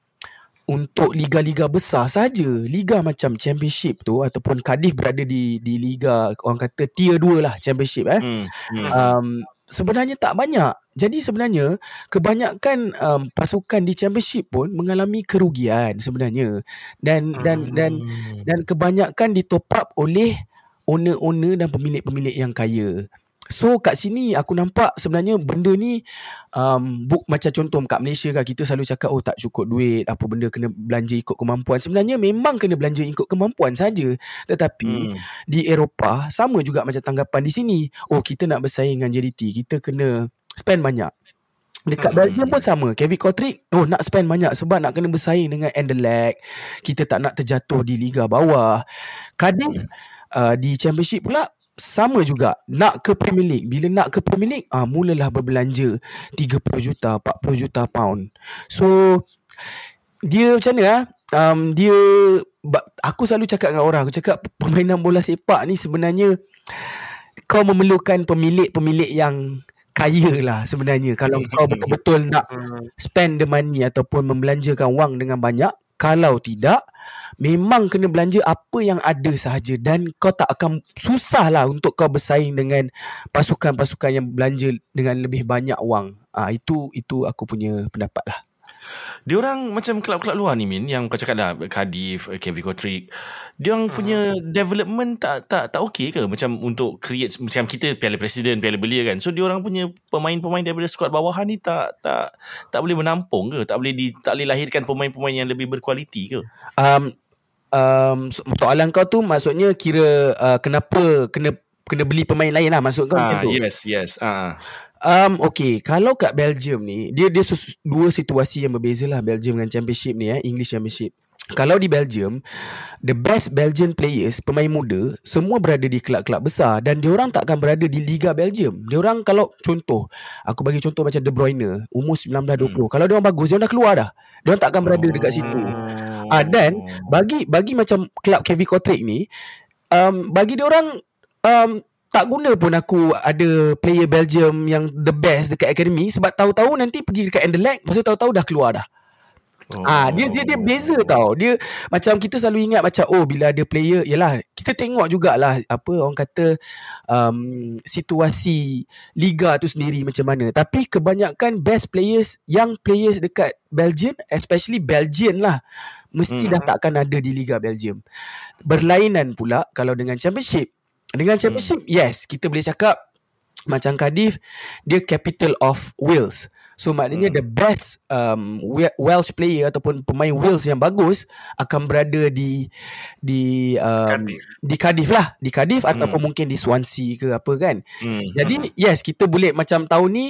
untuk liga-liga besar saja liga macam championship tu ataupun Cardiff berada di di liga orang kata tier 2 lah championship eh hmm. Hmm. Um, sebenarnya tak banyak. Jadi sebenarnya kebanyakan um, pasukan di championship pun mengalami kerugian sebenarnya. Dan dan dan hmm. dan kebanyakan ditop up oleh owner-owner dan pemilik-pemilik yang kaya So kat sini aku nampak sebenarnya benda ni um, book macam contoh kat Malaysia kan kita selalu cakap oh tak cukup duit apa benda kena belanja ikut kemampuan. Sebenarnya memang kena belanja ikut kemampuan saja. Tetapi hmm. di Eropah sama juga macam tanggapan di sini. Oh kita nak bersaing dengan JDT kita kena spend banyak. Dekat hmm. Belgium pun sama Kevin Kotrick Oh nak spend banyak Sebab nak kena bersaing dengan Anderlecht Kita tak nak terjatuh di Liga bawah Cardiff hmm. uh, Di Championship pula sama juga nak ke Premier League. Bila nak ke Premier League ah mulalah berbelanja 30 juta 40 juta pound. So dia macam mana ah? Um, dia aku selalu cakap dengan orang aku cakap permainan bola sepak ni sebenarnya kau memerlukan pemilik-pemilik yang kaya lah sebenarnya. Kalau kau betul-betul nak spend the money ataupun membelanjakan wang dengan banyak kalau tidak memang kena belanja apa yang ada sahaja dan kau tak akan susah lah untuk kau bersaing dengan pasukan-pasukan yang belanja dengan lebih banyak wang. Ah itu itu aku punya pendapat lah. Diorang macam kelab-kelab luar ni Min Yang kau cakap dah Cardiff, KV Kotrick Diorang hmm. punya development tak tak tak okay ke? Macam untuk create Macam kita Piala Presiden Piala Belia kan? So diorang punya Pemain-pemain daripada squad bawahan ni Tak tak tak boleh menampung ke? Tak boleh di, tak boleh lahirkan Pemain-pemain yang lebih berkualiti ke? Um, um, Soalan kau tu Maksudnya kira uh, Kenapa Kena kena beli pemain lain lah Maksud kau ah, macam tu? Yes yes ah. Um, okay, kalau kat Belgium ni, dia dia dua situasi yang berbeza lah Belgium dengan Championship ni eh, English Championship. Kalau di Belgium, the best Belgian players, pemain muda, semua berada di kelab-kelab besar dan dia orang takkan berada di Liga Belgium. Dia orang kalau contoh, aku bagi contoh macam De Bruyne, umur 19 20. Hmm. Kalau dia orang bagus, dia orang dah keluar dah. Dia orang takkan berada dekat situ. Ah dan bagi bagi macam kelab KV Kotrick ni, um, bagi dia orang um, tak guna pun aku ada player Belgium yang the best dekat academy sebab tahu-tahu nanti pergi dekat Anderlecht pasal tahu-tahu dah keluar dah. Oh. Ah dia dia dia beza tau. Dia macam kita selalu ingat macam oh bila ada player yalah kita tengok jugalah apa orang kata um, situasi liga tu sendiri macam mana. Tapi kebanyakan best players young players dekat Belgium especially Belgian lah mesti hmm. dah takkan ada di liga Belgium. Berlainan pula kalau dengan championship dengan championship hmm. yes kita boleh cakap macam Cardiff dia capital of Wales. So maknanya hmm. the best um, Welsh player ataupun pemain Wales yang bagus akan berada di di um, Cardiff. di Cardiff lah, di Cardiff hmm. ataupun mungkin di Swansea ke apa kan. Hmm. Jadi yes kita boleh macam tahun ni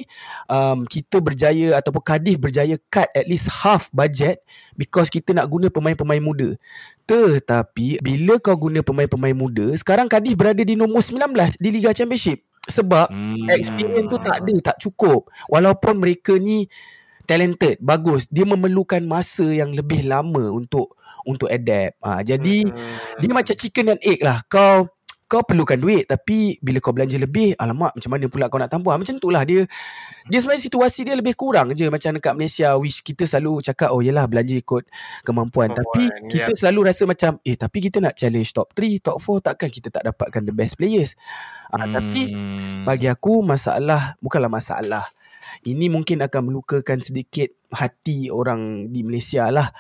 um, kita berjaya ataupun Cardiff berjaya cut at least half budget because kita nak guna pemain-pemain muda. Tetapi bila kau guna pemain-pemain muda, sekarang Cardiff berada di nombor 19 di Liga Championship. Sebab Hmm. experience tu tak ada, tak cukup. Walaupun mereka ni talented, bagus, dia memerlukan masa yang lebih lama untuk untuk adapt. Ha, jadi Hmm. dia macam chicken and egg lah. Kau kau perlukan duit tapi bila kau belanja lebih alamak macam mana pula kau nak ha, macam tu lah dia. Dia sebenarnya situasi dia lebih kurang je macam dekat Malaysia. Which kita selalu cakap oh yelah belanja ikut kemampuan, tapi Kemampuan, kita selalu rasa macam eh tapi kita nak challenge top 3 top 4 takkan kita tak dapatkan the best players? Ha, tapi Hmm. bagi aku masalah bukanlah masalah. Ini mungkin akan melukakan sedikit hati orang di Malaysia lah.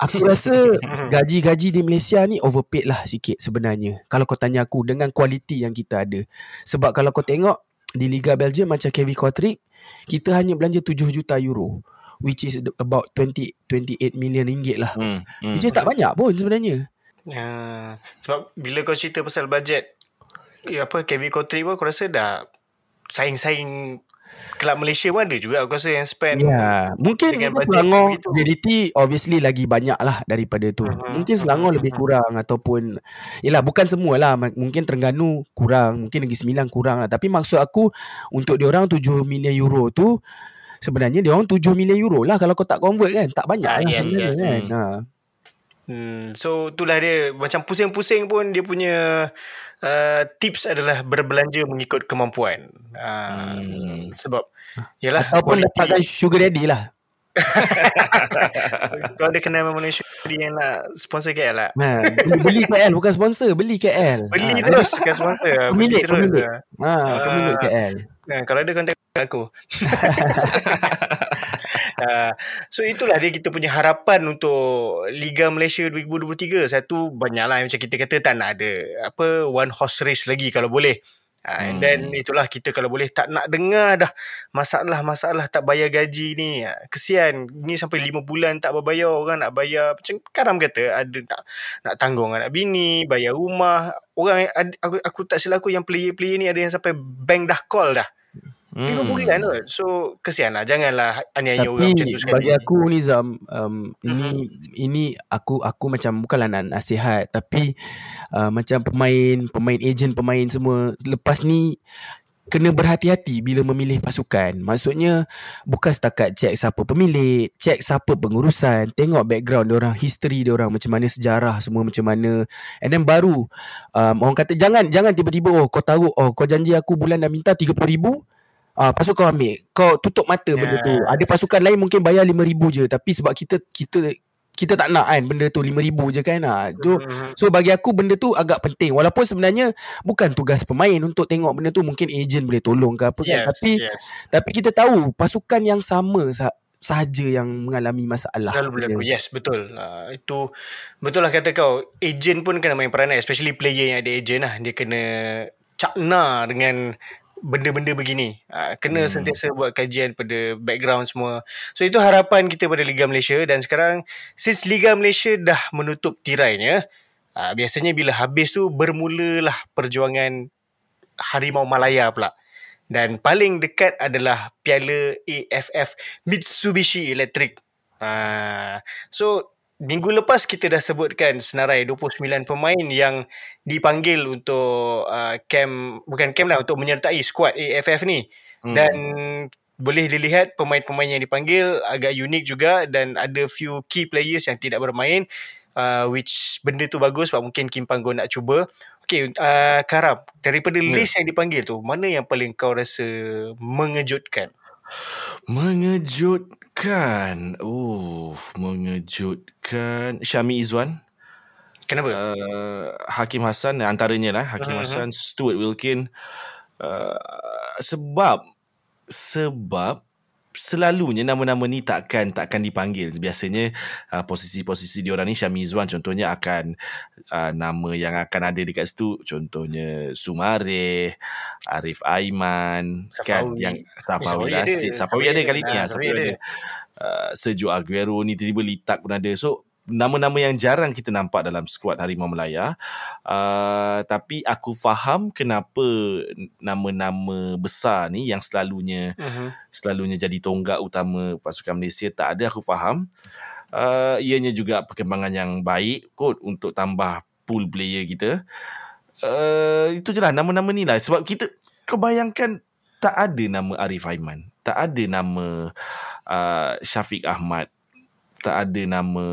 Aku [laughs] rasa gaji-gaji di Malaysia ni overpaid lah sikit sebenarnya. Kalau kau tanya aku dengan kualiti yang kita ada. Sebab kalau kau tengok di Liga Belgium macam Kevin Kotrick, kita hanya belanja 7 juta euro. Which is about 20 28 million ringgit lah. Hmm. Hmm. Which is tak banyak pun sebenarnya. Ya, sebab bila kau cerita pasal bajet ya apa Kevin Country pun aku rasa dah saing-saing kelab Malaysia pun ada juga aku rasa yang spend Ya, mungkin dengan mungkin Selangor. JDT obviously lagi banyak lah daripada tu. Mhm, Mungkin Selangor mhm, lebih mhm. kurang ataupun yalah bukan semua lah. Mungkin Terengganu kurang, mungkin Negeri Sembilan kurang lah. Tapi maksud aku untuk diorang 7 million euro tu sebenarnya diorang 7 million euro lah kalau kau tak convert kan. Tak banyak Ah, lah yes, yes. kan. Ha. Hmm, so itulah dia macam pusing-pusing pun dia punya uh, tips adalah berbelanja mengikut kemampuan. Uh, Hmm. Sebab yalah Ataupun dapatkan sugar daddy lah. [laughs] Kau ada kenal dengan Malaysia yang nak sponsor KL lah. Ha, beli, beli KL bukan sponsor, beli KL. Beli ha, terus bukan sponsor. Beli Pemilik, terus. pemilik. Ha, pemilik Ah. KL. Nah, kalau ada kontak aku. [laughs] uh, [laughs] so itulah dia kita punya harapan untuk Liga Malaysia 2023. Satu banyaklah macam kita kata tak nak ada apa one horse race lagi kalau boleh. Uh, and then itulah kita kalau boleh tak nak dengar dah masalah-masalah tak bayar gaji ni. Uh, kesian. Ni sampai 5 bulan tak berbayar orang nak bayar macam Karam kata ada nak nak tanggung anak bini, bayar rumah. Orang aku aku tak silap aku yang player-player ni ada yang sampai bank dah call dah. Hmm. 5 bulan kot. So kesian lah. Janganlah aniaya orang macam tu sekali. bagi aku Nizam um, ini ini aku aku macam bukanlah nak nasihat tapi uh, macam pemain pemain ejen pemain semua lepas ni kena berhati-hati bila memilih pasukan. Maksudnya bukan setakat cek siapa pemilik, cek siapa pengurusan, tengok background dia orang, history dia orang macam mana sejarah semua macam mana. And then baru um, orang kata jangan jangan tiba-tiba oh kau taruh oh kau janji aku bulan dah minta 30,000 Ah, uh, pasal kau ambil. Kau tutup mata yeah. benda tu. Ada pasukan lain mungkin bayar 5000 je tapi sebab kita kita kita tak nak kan benda tu 5000 je kan. Ha. So, Mhm. so bagi aku benda tu agak penting. Walaupun sebenarnya bukan tugas pemain untuk tengok benda tu mungkin ejen boleh tolong ke apa kan. Yes, Tapi yes. tapi kita tahu pasukan yang sama sah- sahaja yang mengalami masalah. Selalu berlaku. Yes, betul. Uh, itu betul lah kata kau. Agent pun kena main peranan. Especially player yang ada agent lah. Dia kena cakna dengan benda-benda begini. Uh, kena hmm. sentiasa buat kajian pada background semua. So itu harapan kita pada Liga Malaysia. Dan sekarang, since Liga Malaysia dah menutup tirainya, uh, biasanya bila habis tu bermulalah perjuangan Harimau Malaya pula. Dan paling dekat adalah Piala AFF Mitsubishi Electric. Uh, so minggu lepas kita dah sebutkan senarai 29 pemain yang dipanggil untuk uh, camp bukan camp lah untuk menyertai skuad AFF ni. Hmm. Dan boleh dilihat pemain-pemain yang dipanggil agak unik juga dan ada few key players yang tidak bermain uh, which benda tu bagus sebab mungkin Kim Panggo nak cuba. Okay, uh, Karam, daripada Ya. list yang dipanggil tu, mana yang paling kau rasa mengejutkan? Mengejutkan. Uff, mengejutkan. Syami Izwan. Kenapa? Uh, Hakim Hassan antaranya lah. Hakim Mhm. Hassan, Stuart Wilkin. Uh, sebab sebab selalunya nama-nama ni takkan takkan dipanggil. Biasanya uh, posisi-posisi diorang ni Syami Izwan contohnya akan uh, nama yang akan ada dekat situ contohnya Sumare, Arif Aiman, kan Safawi. yang Safawi Safawi ada. Rashid, Safawi ada kali ni Ah, Safawi Safawi ada. Uh, Sergio Aguero ni tiba-tiba Litak pun ada. So nama-nama yang jarang kita nampak dalam skuad Harimau Melaya. Uh, tapi aku faham kenapa nama-nama besar ni yang selalunya Mhm. selalunya jadi tonggak utama pasukan Malaysia tak ada aku faham. Uh, ianya juga perkembangan yang baik kot untuk tambah pool player kita. Uh, itu je lah nama-nama ni lah sebab kita kau bayangkan tak ada nama Arif Aiman, tak ada nama uh, Syafiq Ahmad, tak ada nama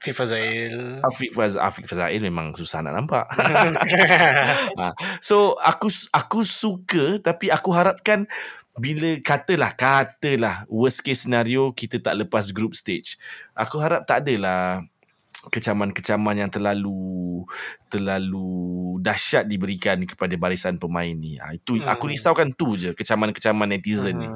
FIFA Zail. Afiq Faz Afiq Fazail memang susah nak nampak. [laughs] [laughs] ha. So aku aku suka tapi aku harapkan bila katalah katalah worst case scenario kita tak lepas group stage. Aku harap tak adalah kecaman-kecaman yang terlalu terlalu dahsyat diberikan kepada barisan pemain ni. Ha, itu Hmm. aku risaukan tu je kecaman-kecaman netizen ni.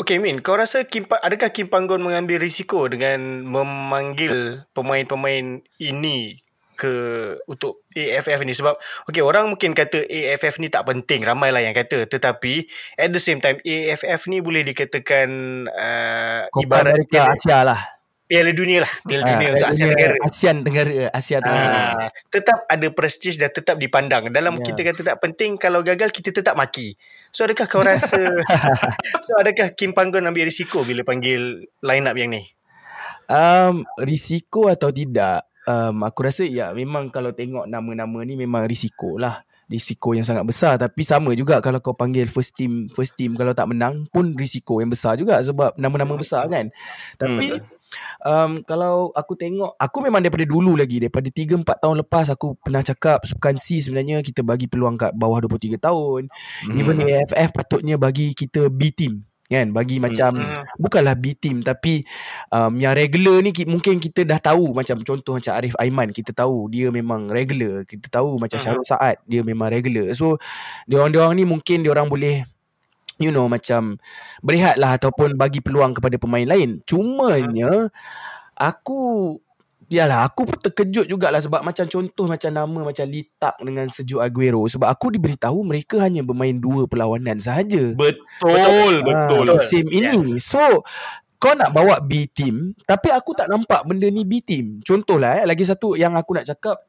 Okay Min, kau rasa Kim, Pa- adakah Kim Panggon mengambil risiko dengan memanggil pemain-pemain ini ke untuk AFF ni sebab okay orang mungkin kata AFF ni tak penting ramailah yang kata tetapi at the same time AFF ni boleh dikatakan uh, Copa ibarat America piala, Asia lah. Piala dunia lah piala Ah, dunia untuk Piala Asia Tenggara ASEAN Tenggara Asia Tenggara. Ah, tetap ada prestige dan tetap dipandang. Dalam Ya. kita kata tak penting kalau gagal kita tetap maki. So adakah kau rasa [laughs] so adakah Kim Panggon ambil risiko bila panggil line up yang ni? Um, risiko atau tidak? Um, aku rasa ya memang kalau tengok nama-nama ni memang risiko lah. Risiko yang sangat besar tapi sama juga kalau kau panggil first team first team kalau tak menang pun risiko yang besar juga sebab nama-nama besar kan. Tapi um, kalau aku tengok aku memang daripada dulu lagi daripada 3 4 tahun lepas aku pernah cakap Sukan C sebenarnya kita bagi peluang kat bawah 23 tahun. Hmm. Even AFF patutnya bagi kita B team kan bagi macam Hmm. bukanlah B team tapi um, yang regular ni ki- mungkin kita dah tahu macam contoh macam Arif Aiman kita tahu dia memang regular kita tahu macam Mhm. Syarul Saad dia memang regular so diorang-diorang ni mungkin diorang boleh you know macam berehat lah ataupun bagi peluang kepada pemain lain cumanya aku Yalah aku pun terkejut jugalah sebab macam contoh macam nama macam Litak dengan Sergio Aguero sebab aku diberitahu mereka hanya bermain dua perlawanan sahaja. Betul, betul. Ah, musim ini. So kau nak bawa B team tapi aku tak nampak benda ni B team. Contohlah eh lagi satu yang aku nak cakap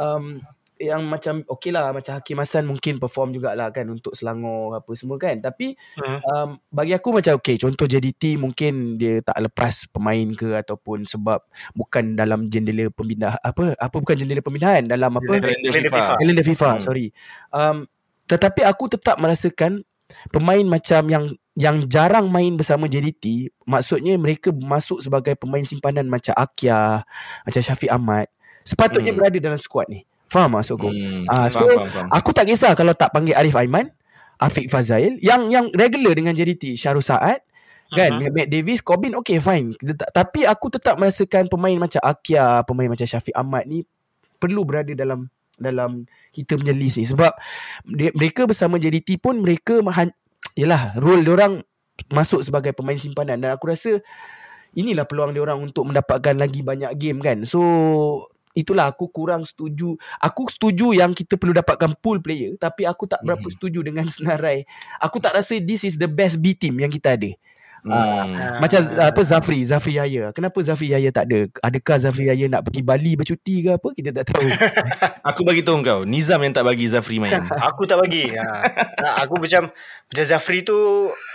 um, yang macam okey lah macam Hakim Hassan mungkin perform jugalah kan untuk Selangor apa semua kan tapi Hmm. um, bagi aku macam okey contoh JDT mungkin dia tak lepas pemain ke ataupun sebab bukan dalam jendela pembinaan apa apa bukan jendela pembinaan dalam apa Kalender Kalender FIFA. FIFA. kalender FIFA Hmm. sorry um, tetapi aku tetap merasakan pemain macam yang yang jarang main bersama JDT maksudnya mereka masuk sebagai pemain simpanan macam Akia macam Syafiq Ahmad sepatutnya Hmm. berada dalam skuad ni faham maksud aku Hmm. Ah, so, faham, faham, faham. Aku tak kisah kalau tak panggil Arif Aiman, Afiq Fazail, yang yang regular dengan JDT, Syarul Saad, kan, uh-huh. Matt Davis, Corbin, okay fine. Tapi aku tetap merasakan pemain macam Akia, pemain macam Syafiq Ahmad ni perlu berada dalam dalam kita punya list ni sebab dia, mereka bersama JDT pun mereka mahan, yalah role dia orang masuk sebagai pemain simpanan dan aku rasa inilah peluang dia orang untuk mendapatkan lagi banyak game kan. So itulah aku kurang setuju. Aku setuju yang kita perlu dapatkan pool player tapi aku tak berapa Mhm. setuju dengan [laughs] senarai. Aku tak rasa this is the best B team yang kita ada. Hmm. Ah. Macam apa Zafri, Zafri Yahya. Kenapa Zafri Yahya tak ada? Adakah Zafri Yahya nak pergi Bali bercuti ke apa? Kita tak tahu. [laughs] Aku bagi tahu kau, Nizam yang tak bagi Zafri main. [laughs] Aku tak bagi. Ha. Aku macam macam Zafri tu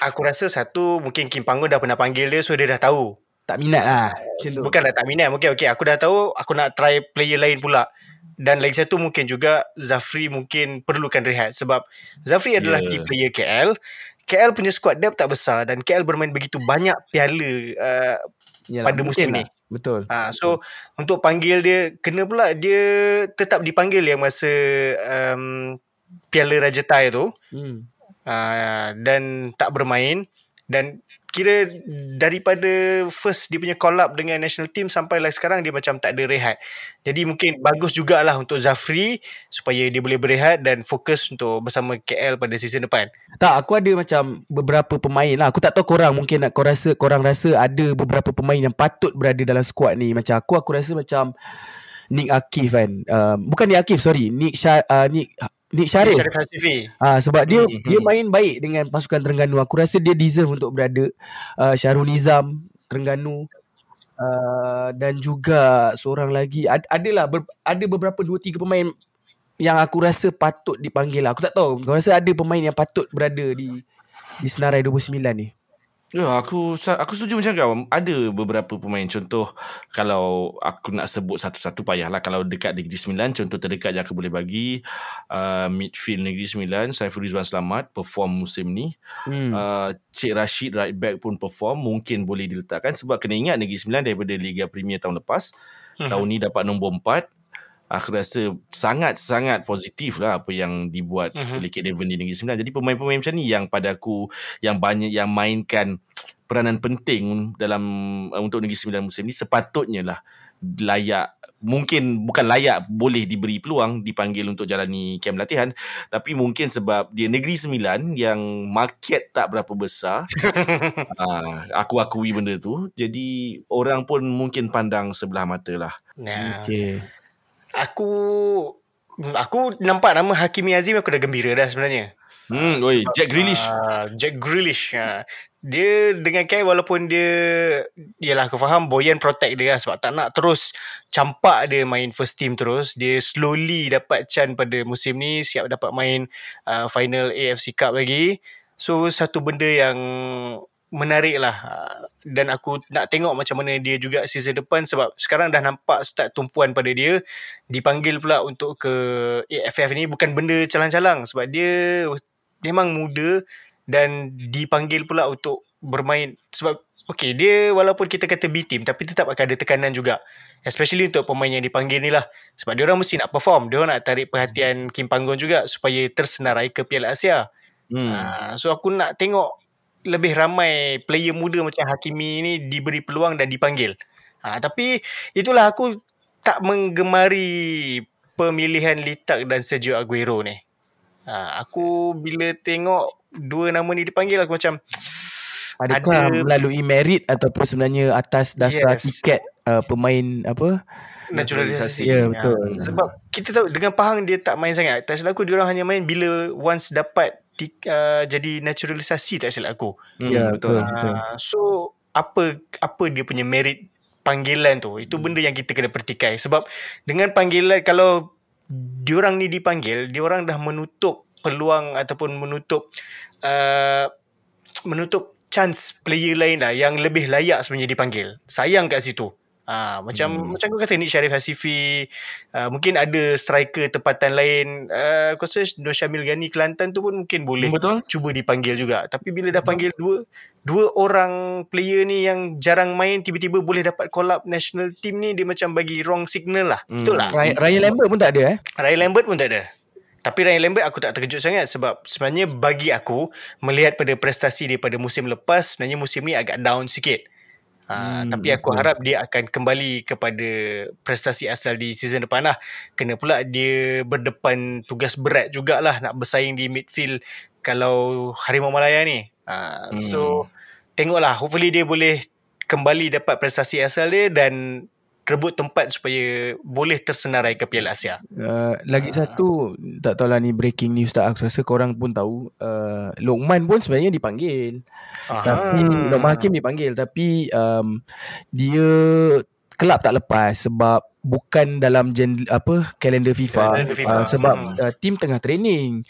aku rasa satu mungkin Kim Panggon dah pernah panggil dia so dia dah tahu. Tak minat lah. Macam tu. Bukanlah tak minat. Mungkin okay aku dah tahu aku nak try player lain pula. Dan lagi satu mungkin juga Zafri mungkin perlukan rehat sebab Zafri adalah Ya. key player KL. KL punya squad depth tak besar dan KL bermain begitu banyak piala uh, Yalah, pada musim mungkin ni. lah. Betul. Ha, so untuk panggil dia kena pula dia tetap dipanggil yang masa um, Piala Raja Thai tu Hmm. uh, dan tak bermain dan kira daripada first dia punya call up dengan national team sampai lah sekarang dia macam tak ada rehat. Jadi mungkin bagus jugalah untuk Zafri supaya dia boleh berehat dan fokus untuk bersama KL pada season depan. Tak, aku ada macam beberapa pemain lah. Aku tak tahu korang mungkin nak kau rasa korang rasa ada beberapa pemain yang patut berada dalam squad ni. Macam aku aku rasa macam Nick Akif kan. Uh, bukan Nick Akif, sorry. Nick Syar, uh, Nick Nick Syarif. Syarif Hasifi. Ah sebab dia Hmm, dia hmm. main baik dengan pasukan Terengganu. Aku rasa dia deserve untuk berada. Uh, Syarul Nizam Terengganu uh, dan juga seorang lagi ad, adalah ber, ada beberapa dua tiga pemain yang aku rasa patut dipanggil lah. Aku tak tahu. Kau rasa ada pemain yang patut berada di di Senarai 29 ni? Ya, aku aku setuju macam kau. Ada beberapa pemain contoh kalau aku nak sebut satu-satu payahlah kalau dekat Negeri Sembilan contoh terdekat yang aku boleh bagi uh, midfield Negeri Sembilan Saiful Rizwan Selamat perform musim ni. Hmm. Uh, Cik Rashid right back pun perform mungkin boleh diletakkan sebab kena ingat Negeri Sembilan daripada Liga Premier tahun lepas Mhm. tahun ni dapat nombor 4 aku rasa sangat-sangat positif lah apa yang dibuat Mhm. uh-huh. oleh Kit Devon di Negeri Sembilan. Jadi pemain-pemain macam ni yang pada aku yang banyak yang mainkan peranan penting dalam uh, untuk Negeri Sembilan musim ni sepatutnya lah layak mungkin bukan layak boleh diberi peluang dipanggil untuk jalani kem latihan tapi mungkin sebab dia Negeri Sembilan yang market tak berapa besar uh, [laughs] aku akui benda tu jadi orang pun mungkin pandang sebelah mata lah Nah, Okay. Aku aku nampak nama Hakimi Azim aku dah gembira dah sebenarnya. Hmm, oi, Jack Grealish. Uh, Jack Grealish. Uh, dia dengan Kai walaupun dia Yalah aku faham Boyan protect dia lah Sebab tak nak terus Campak dia main first team terus Dia slowly dapat chance pada musim ni Siap dapat main uh, Final AFC Cup lagi So satu benda yang Menarik lah uh, Dan aku nak tengok macam mana dia juga season depan Sebab sekarang dah nampak start tumpuan pada dia. Dipanggil pula untuk ke AFF ni Bukan benda calang-calang Sebab dia memang muda dan dipanggil pula untuk bermain sebab okay dia walaupun kita kata B team tapi tetap akan ada tekanan juga. Especially untuk pemain yang dipanggil ni lah. Sebab dia orang mesti nak perform. Dia orang nak tarik perhatian Kim Panggon juga supaya tersenarai ke Piala Asia. Hmm. hmm. so aku nak tengok lebih ramai player muda macam Hakimi ni diberi peluang dan dipanggil ha, tapi itulah aku tak menggemari pemilihan Litak dan Sergio Aguero ni ha, aku bila tengok dua nama ni dipanggil aku macam Adakah Ada- melalui merit ataupun sebenarnya atas dasar Yes. tiket uh, pemain apa? naturalisasi. Ya, betul. Ha, sebab kita tahu dengan Pahang dia tak main sangat. Tak silap aku dia orang hanya main bila once dapat di, uh, jadi naturalisasi tak silap aku. Hmm, Ya, betul. betul. Uh, so apa apa dia punya merit panggilan tu? Itu benda yang kita kena pertikai sebab dengan panggilan kalau diorang ni dipanggil, diorang dah menutup peluang ataupun menutup uh, menutup chance player lain lah yang lebih layak sebenarnya dipanggil. Sayang kat situ. Ah macam Hmm. hmm. macam kau kata Nick Syarif Hasifi uh, mungkin ada striker tempatan lain uh, aku rasa Nur Syamil Ghani Kelantan tu pun mungkin boleh Betul. cuba dipanggil juga tapi bila dah panggil dua dua orang player ni yang jarang main tiba-tiba boleh dapat call up national team ni dia macam bagi wrong signal lah Hmm. betul lah Ryan, Ryan Lambert pun tak ada eh? Ryan Lambert pun tak ada. Tapi Ryan Lambert aku tak terkejut sangat sebab sebenarnya bagi aku melihat pada prestasi dia pada musim lepas sebenarnya musim ni agak down sikit. Ha, Hmm, tapi aku betul. harap dia akan kembali kepada prestasi asal di season depan lah. Kena pula dia berdepan tugas berat jugalah nak bersaing di midfield kalau Harimau Malaya ni. Ha, Hmm. So tengoklah hopefully dia boleh kembali dapat prestasi asal dia dan rebut tempat supaya boleh tersenarai ke Piala Asia. Uh, lagi satu tak tahulah ni breaking news tak aku rasa korang pun tahu uh, Lokman pun sebenarnya dipanggil tapi Lokman Hakim dipanggil tapi um, dia kelab tak lepas sebab bukan dalam gen, apa kalender FIFA, Kalender FIFA. Uh, sebab Hmm. uh, tim tengah training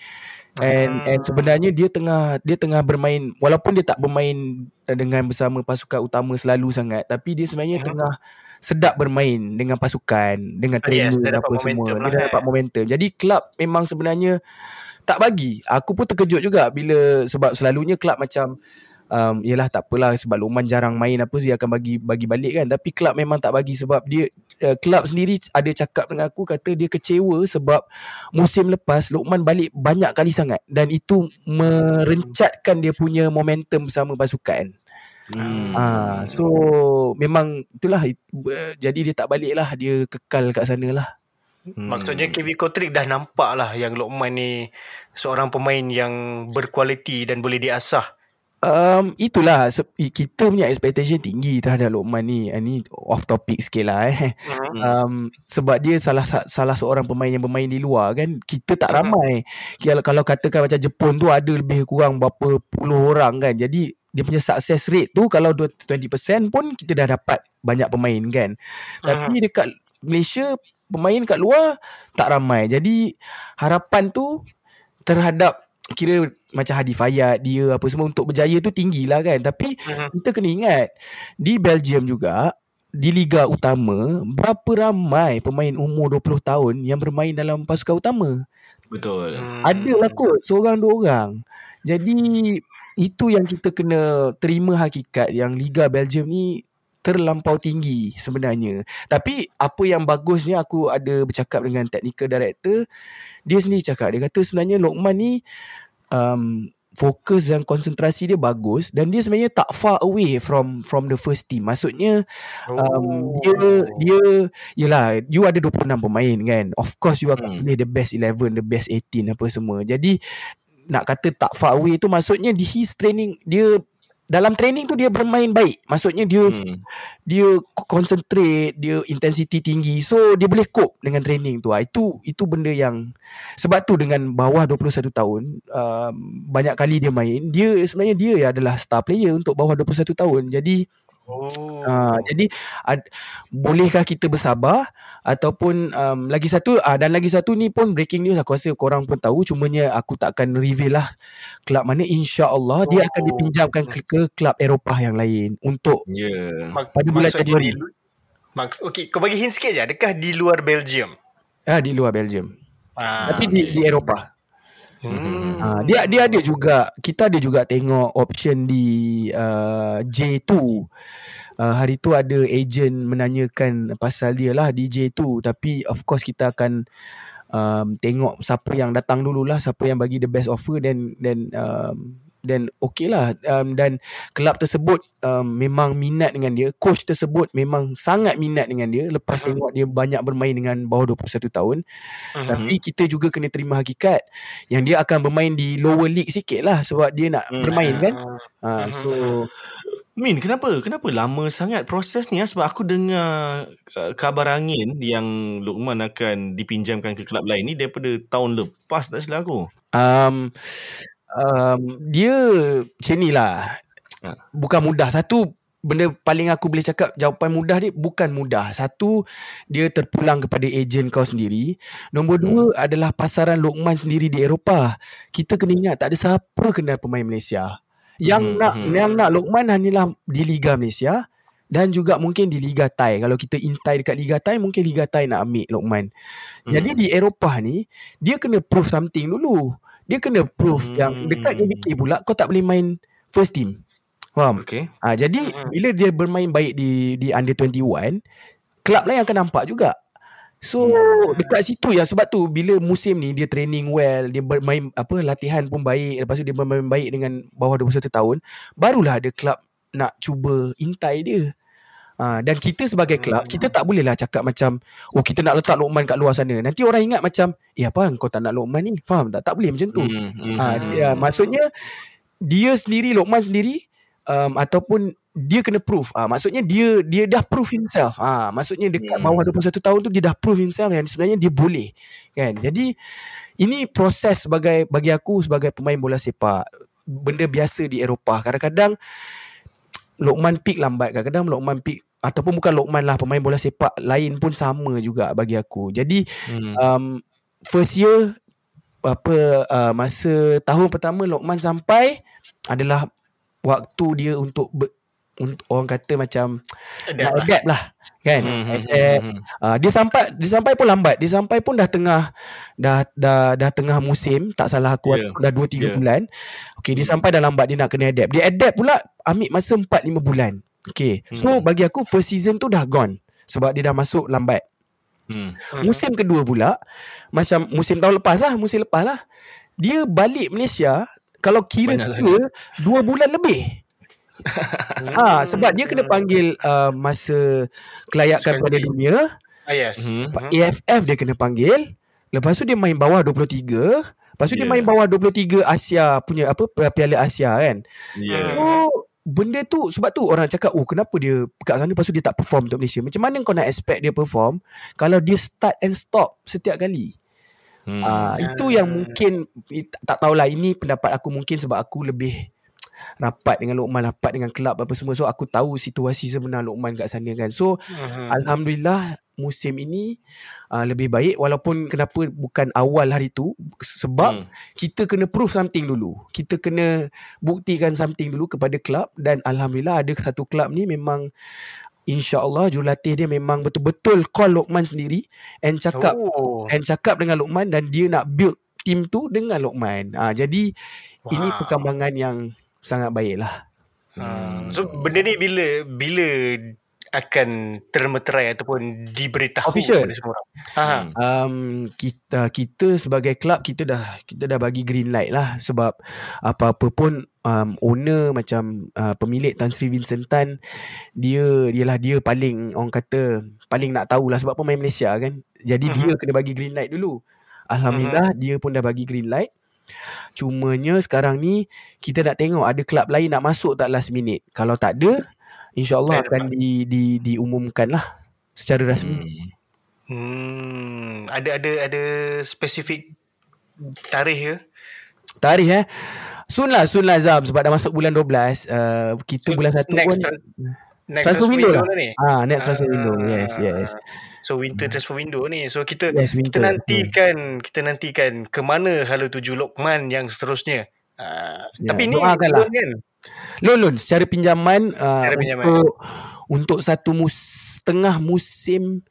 and Ah. and sebenarnya dia tengah dia tengah bermain walaupun dia tak bermain uh, dengan bersama pasukan utama selalu sangat tapi dia sebenarnya Mhm. tengah sedap bermain dengan pasukan dengan Ah, yes, trainer dia dan apa semua. momentum dia lah dah kan. dapat momentum. Jadi kelab memang sebenarnya tak bagi. Aku pun terkejut juga bila sebab selalunya kelab macam um, Yelah tak apalah Sebab Luqman jarang main apa Dia akan bagi bagi balik kan? Tapi kelab memang tak bagi Sebab dia uh, Kelab sendiri ada cakap dengan aku Kata dia kecewa Sebab musim lepas Luqman balik banyak kali sangat. Dan itu merencatkan dia punya momentum bersama pasukan Hmm. Ah, so memang itulah it- uh, jadi dia tak balik lah dia kekal kat sana lah. Hmm. Maksudnya KV Kotrik dah nampak lah yang Lokman ni seorang pemain yang berkualiti dan boleh diasah. Um, itulah se- kita punya expectation tinggi terhadap Lokman ni. Ah, Ni off topic sikit lah eh. Hmm. Um, sebab dia salah sa- salah seorang pemain yang bermain di luar kan. Kita tak Hmm. ramai. Kalau kalau katakan macam Jepun tu ada lebih kurang berapa puluh orang kan. Jadi dia punya success rate tu kalau 20% pun kita dah dapat banyak pemain kan. Tapi dekat Malaysia pemain kat luar tak ramai. Jadi harapan tu terhadap kira macam Hadi Fayad dia apa semua untuk berjaya tu tinggi lah kan. Tapi Mhm. kita kena ingat di Belgium juga di liga utama berapa ramai pemain umur 20 tahun yang bermain dalam pasukan utama. Betul. Hmm. Ada lah kot seorang dua orang. Jadi itu yang kita kena terima hakikat yang Liga Belgium ni terlampau tinggi sebenarnya. Tapi apa yang bagusnya aku ada bercakap dengan technical director, dia sendiri cakap dia kata sebenarnya Lokman ni um, fokus dan konsentrasi dia bagus dan dia sebenarnya tak far away from from the first team. Maksudnya um, Oh. dia dia yalah you ada 26 pemain kan. Of course you akan Hmm. pilih the best 11, the best 18 apa semua. Jadi nak kata tak far away tu maksudnya di his training dia dalam training tu dia bermain baik. Maksudnya dia Hmm. dia concentrate, dia intensity tinggi. So dia boleh cope dengan training tu. Ah, Itu itu benda yang sebab tu dengan bawah 21 tahun um, banyak kali dia main, dia sebenarnya dia adalah star player untuk bawah 21 tahun. Jadi Oh. Uh, jadi ad, bolehkah kita bersabar ataupun um, lagi satu uh, dan lagi satu ni pun breaking news aku rasa korang pun tahu cumanya aku tak akan reveal lah kelab mana insya-Allah dia akan Oh. dipinjamkan ke, ke kelab Eropah yang lain untuk Ya. Yeah. Pada bulan Januari. di lu- Mak- okay, kau bagi hint sikit je. Adakah di luar Belgium? ah di luar Belgium. Ah, Tapi di di Eropah. Hmm. Ah dia dia ada juga kita ada juga tengok option di uh, J2. Uh, hari tu ada agent menanyakan pasal dia lah di J2 tapi of course kita akan um, tengok siapa yang datang dululah siapa yang bagi the best offer dan dan um, dan okey lah um, dan kelab tersebut um, memang minat dengan dia coach tersebut memang sangat minat dengan dia lepas Mhm. tengok dia banyak bermain dengan bawah 21 tahun Mhm. tapi kita juga kena terima hakikat yang dia akan bermain di lower league sikit lah sebab dia nak Hmm. bermain kan. Ha, so Min, kenapa? Kenapa lama sangat proses ni? ah? Sebab aku dengar uh, kabar angin yang Luqman akan dipinjamkan ke kelab lain ni daripada tahun lepas tak silap aku. um, um, dia macam ni lah. Ha. Bukan mudah. Satu benda paling aku boleh cakap jawapan mudah dia bukan mudah. Satu dia terpulang kepada ejen kau sendiri. Nombor dua adalah pasaran Lokman sendiri di Eropah. Kita kena ingat tak ada siapa kenal pemain Malaysia. Yang Hmm, nak hmm. yang nak Lokman hanyalah di Liga Malaysia dan juga mungkin di Liga Thai. Kalau kita intai dekat Liga Thai mungkin Liga Thai nak ambil Lokman. Hmm. Jadi di Eropah ni dia kena prove something dulu. Dia kena prove Hmm. yang dekat KBK pula kau tak boleh main first team. Faham? Okay. Ah jadi Mm-mm. bila dia bermain baik di di under 21, kelab lain akan nampak juga. So dekat situ ya sebab tu bila musim ni dia training well, dia bermain apa latihan pun baik, lepas tu dia bermain baik dengan bawah 21 tahun, barulah ada kelab nak cuba intai dia. Ha, dan kita sebagai kelab kita tak bolehlah cakap macam oh kita nak letak Lokman kat luar sana. Nanti orang ingat macam eh apa kau tak nak Lokman ni? Faham tak? Tak boleh macam tu. Hmm, hmm. Ha, dia, maksudnya dia sendiri Lokman sendiri um, ataupun dia kena prove. Ah maksudnya dia dia dah prove himself. Ah maksudnya dekat Hmm. bawah 21 tahun tu dia dah prove himself yang sebenarnya dia boleh. Kan? Jadi ini proses sebagai bagi aku sebagai pemain bola sepak benda biasa di Eropah. Kadang-kadang Lokman pick lambat, kadang-kadang Lokman pick ataupun bukan Lokman lah pemain bola sepak lain pun sama juga bagi aku. Jadi Hmm. um, first year apa uh, masa tahun pertama Lokman sampai adalah waktu dia untuk ber, untuk orang kata macam Adapt nak lah. adapt lah kan Hmm, hmm, adapt hmm, hmm. Uh, dia sampai dia sampai pun lambat. Dia sampai pun dah tengah dah dah dah tengah musim, tak salah aku Yeah. dah 2 3 Yeah. bulan. Okey, dia sampai dah lambat dia nak kena adapt. Dia adapt pula ambil masa 4 5 bulan. Okey. So Hmm. bagi aku first season tu dah gone sebab dia dah masuk lambat. Hmm. Mhm. Musim kedua pula macam musim tahun lepas lah, musim lepas lah. Dia balik Malaysia kalau kira kira 2 bulan lebih. [laughs] Ah, sebab dia kena panggil uh, masa kelayakan pada dunia Ah, yes. Hmm. Pa- AFF dia kena panggil. Lepas tu dia main bawah 23. Lepas tu dia Yeah. main bawah 23 Asia punya apa Piala Asia kan. Yeah. So benda tu sebab tu orang cakap oh kenapa dia kat sana lepas tu dia tak perform untuk Malaysia. Macam mana kau nak expect dia perform kalau dia start and stop setiap kali. Hmm. Ah itu yang mungkin eh, tak tahulah ini pendapat aku mungkin sebab aku lebih rapat dengan Lokman rapat dengan kelab apa semua so aku tahu situasi sebenar Lokman kat sana kan so Mhm. Alhamdulillah musim ini uh, lebih baik walaupun kenapa bukan awal hari tu sebab Hmm. kita kena prove something dulu. Kita kena buktikan something dulu kepada klub dan alhamdulillah ada satu klub ni memang insyaallah jurulatih dia memang betul-betul call Lokman sendiri and cakap Oh. and cakap dengan Lokman dan dia nak build team tu dengan Lokman. Ah jadi ini Wow. perkembangan yang sangat baik lah. Hmm. So benda ni bila bila akan termeterai ataupun diberitahu Official. kepada semua orang. Ha. Um, kita kita sebagai club kita dah kita dah bagi green light lah sebab apa-apa pun um, owner macam uh, pemilik Tan Sri Vincent Tan dia dialah dia paling orang kata paling nak tahulah sebab pemain Malaysia kan jadi Mhm. dia kena bagi green light dulu alhamdulillah dia pun dah bagi green light cumanya sekarang ni kita nak tengok ada klub lain nak masuk tak last minute kalau tak ada insyaallah akan di, di diumumkan lah secara rasmi Hmm. Hmm, ada ada ada spesifik tarikh ke? Tarikh eh Soon lah Soon lah Zam Sebab dah masuk bulan 12 uh, Kita So, bulan 1 next pun tra- next Transfer window lah. lah ni. ah, Next transfer Ah. window Yes yes So winter transfer window ni. So kita Yes kita nantikan kita nantikan ke mana hala tuju Lokman yang seterusnya. Uh, Ya, tapi ni doakanlah. kan. Loan loan Secara pinjaman uh, Secara pinjaman. Untuk Untuk satu mus, Setengah musim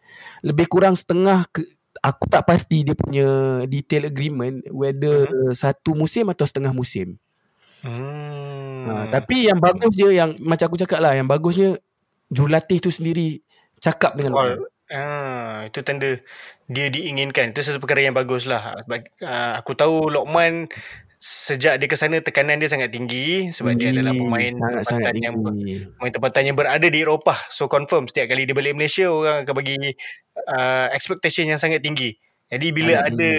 Lebih kurang setengah ke, Aku tak pasti dia punya Detail agreement Whether Mhm. Satu musim atau setengah musim Hmm. ha, Tapi yang bagus dia Yang macam aku cakap lah Yang bagusnya Jurulatih tu sendiri Cakap dengan. Lokman. Ah, itu tanda dia diinginkan. Itu satu perkara yang bagus lah. Ah, aku tahu Lokman sejak dia ke sana tekanan dia sangat tinggi sebab dia adalah pemain Sangat-sangat tempatan yang tinggi pemain tempatan yang berada di Eropah. So confirm setiap kali dia balik Malaysia orang akan bagi uh, expectation yang sangat tinggi. Jadi bila Hmm. ada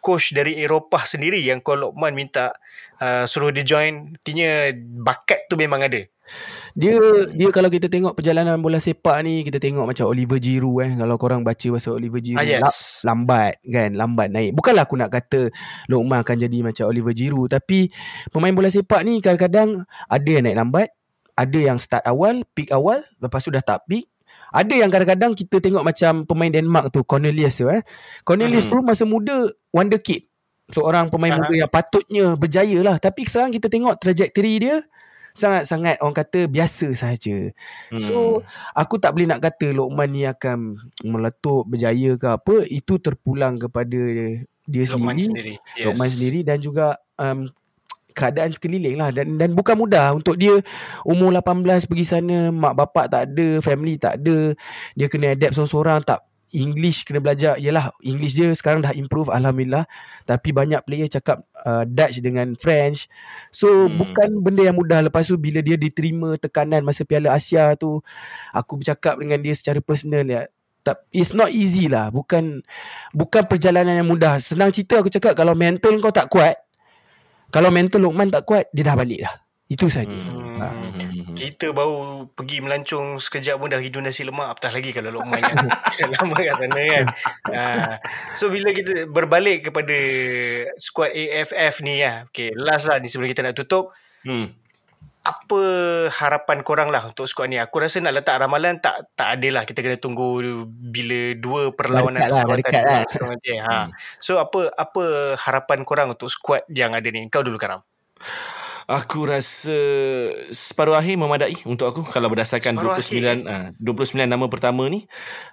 coach dari Eropah sendiri yang Call Lokman minta uh, suruh dia join, artinya bakat tu memang ada. Dia dia kalau kita tengok perjalanan bola sepak ni kita tengok macam Oliver Giroud eh kalau korang baca pasal Oliver Giroud Ah, yes. la- lambat kan lambat naik. Bukanlah aku nak kata Lokman akan jadi macam Oliver Giroud tapi pemain bola sepak ni kadang-kadang ada yang naik lambat, ada yang start awal, peak awal, lepas tu dah tak peak. Ada yang kadang-kadang kita tengok macam pemain Denmark tu Cornelius tu eh. Cornelius Mhm. tu masa muda wonder kid. Seorang pemain Aha. muda yang patutnya berjaya lah tapi sekarang kita tengok trajectory dia sangat-sangat orang kata biasa sahaja. Hmm. So aku tak boleh nak kata Lokman ni akan meletup berjaya ke apa itu terpulang kepada dia Lokman sendiri, sendiri. Yes. Lokman sendiri dan juga um, keadaan sekeliling lah. Dan dan bukan mudah. Untuk dia umur 18 pergi sana mak bapak tak ada family tak ada. Dia kena adapt seorang-seorang. Tak English kena belajar. Yalah English dia sekarang dah improve Alhamdulillah. Tapi banyak player cakap uh, Dutch dengan French. So hmm. bukan benda yang mudah. Lepas tu bila dia diterima tekanan Masa Piala Asia tu Aku bercakap dengan dia secara personal ya. Tak, It's not easy lah. Bukan Bukan perjalanan yang mudah. Senang cerita aku cakap Kalau mental kau tak kuat Kalau mental Lokman tak kuat Dia dah balik dah Itu saja Hmm. ha. Hmm. Kita baru pergi melancong sekejap pun dah hidu nasi lemak apatah lagi kalau Lokman [laughs] yang lama kat sana kan. Ha. So bila kita berbalik kepada squad AFF ni lah. Okay, last lah ni sebelum kita nak tutup. Hmm. Apa harapan korang lah untuk squad ni? Aku rasa nak letak ramalan tak tak ada lah. Kita kena tunggu bila dua perlawanan dekat lah, dah persahabatan dekat lah. berlangsung nanti. Ha. So apa apa harapan korang untuk squad yang ada ni? Kau dulu Karam. Aku rasa separuh akhir memadai untuk aku kalau berdasarkan Separuh 29 uh, 29 nama pertama ni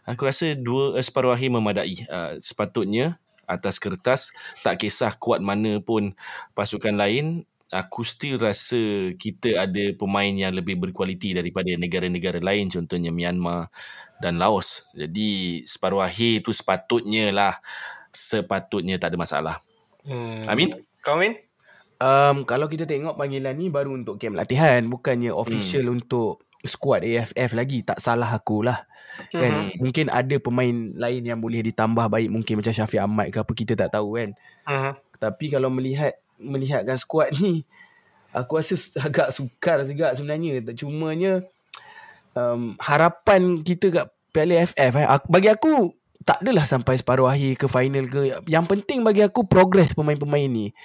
aku rasa dua uh, separuh akhir memadai. Uh, sepatutnya atas kertas tak kisah kuat mana pun pasukan lain aku still rasa kita ada pemain yang lebih berkualiti daripada negara-negara lain contohnya Myanmar dan Laos. Jadi separuh akhir tu sepatutnya lah sepatutnya tak ada masalah. Hmm. Amin. Kau Amin? Um, kalau kita tengok panggilan ni baru untuk camp latihan bukannya official hmm. untuk squad AFF lagi tak salah aku lah kan Mhm. mungkin ada pemain lain yang boleh ditambah baik mungkin macam Syafiq Ahmad ke apa kita tak tahu kan Uh-huh. tapi kalau melihat melihatkan squad ni aku rasa agak sukar juga sebenarnya. Tak- cumanya um, harapan kita kat Piala AFF eh, bagi aku tak adalah sampai separuh akhir ke final ke. Yang penting bagi aku progress pemain-pemain ni.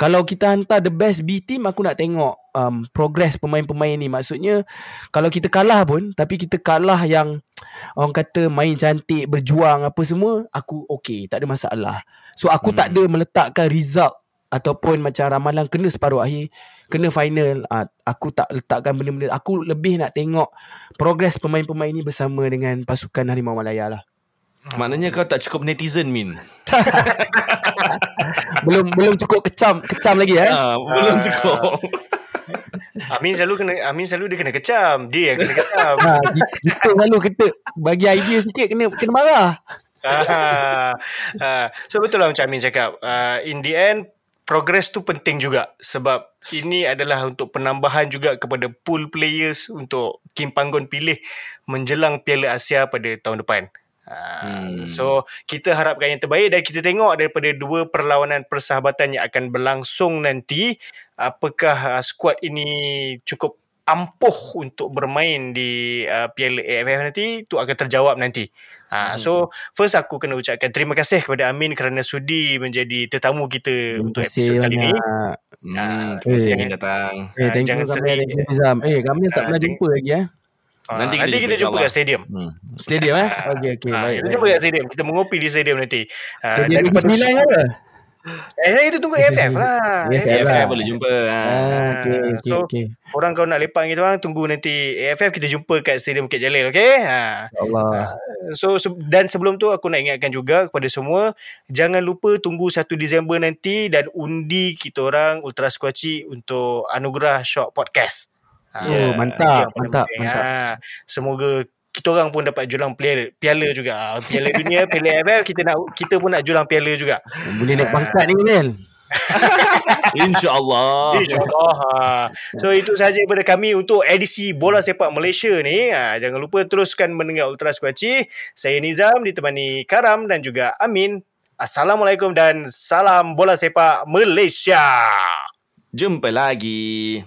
Kalau kita hantar the best B team aku nak tengok um, progress pemain-pemain ni. Maksudnya kalau kita kalah pun tapi kita kalah yang orang kata main cantik berjuang apa semua aku okey tak ada masalah. So aku hmm. tak ada meletakkan result ataupun macam ramalan kena separuh akhir kena final uh, aku tak letakkan benda-benda aku lebih nak tengok progress pemain-pemain ni bersama dengan pasukan Harimau Malaya lah Maknanya kau tak cukup netizen Min. [laughs] belum belum cukup kecam kecam lagi eh Ah, belum Ah. cukup. Amin selalu kena Amin selalu dia kena kecam. Dia yang kena kecam. Ha, kita selalu kita bagi idea sikit kena kena marah. Ah, ah. so betul lah macam Amin cakap. Uh, in the end progress tu penting juga sebab ini adalah untuk penambahan juga kepada pool players untuk Kim Panggon pilih menjelang Piala Asia pada tahun depan. Hmm. Hmm. So kita harapkan yang terbaik dan kita tengok daripada dua perlawanan persahabatan yang akan berlangsung nanti apakah uh, skuad ini cukup ampuh untuk bermain di uh, Piala AFF nanti tu akan terjawab nanti. Ha, so first aku kena ucapkan terima kasih kepada Amin kerana sudi menjadi tetamu kita Terima untuk episod kali ni. banyak. Hmm, terima kasih eh. yang datang. Eh, Ah, thank jangan thank you Nizam. Eh, Kamil tak Ah, pernah jumpa lagi eh. Ah, Nanti nanti, kita kita jumpa, jumpa kat stadium. Hmm. Stadium eh. Okey okey Ah, baik. kita baik. jumpa kat stadium. Kita mengopi di stadium nanti. Ah, Negeri kepada Sembilan ke Eh, kita tunggu AFF [laughs] lah. AFF AFF lah. boleh jumpa. Ah, Ah. okey okey So, okey. Orang kau nak lepak gitu orang tunggu nanti AFF kita jumpa kat Stadium Bukit Jalil okey ha Allah. so dan sebelum tu aku nak ingatkan juga kepada semua jangan lupa tunggu 1 Disember nanti dan undi kita orang Ultra Squatchy untuk anugerah Shock Podcast ha, Oh, mantap, itu mantap, penting. mantap. ha, semoga kita orang pun dapat julang piala, piala juga Ha, piala dunia piala AFF kita nak kita pun nak julang piala juga Boleh naik pangkat ni Kamil. [laughs] InsyaAllah. InsyaAllah. Ha. So itu sahaja daripada kami untuk edisi Bola Sepak Malaysia ni. Ha, jangan lupa teruskan mendengar Ultra Squatchy. Saya Nizam ditemani Karam dan juga Amin. Assalamualaikum dan salam bola sepak Malaysia. Jumpa lagi.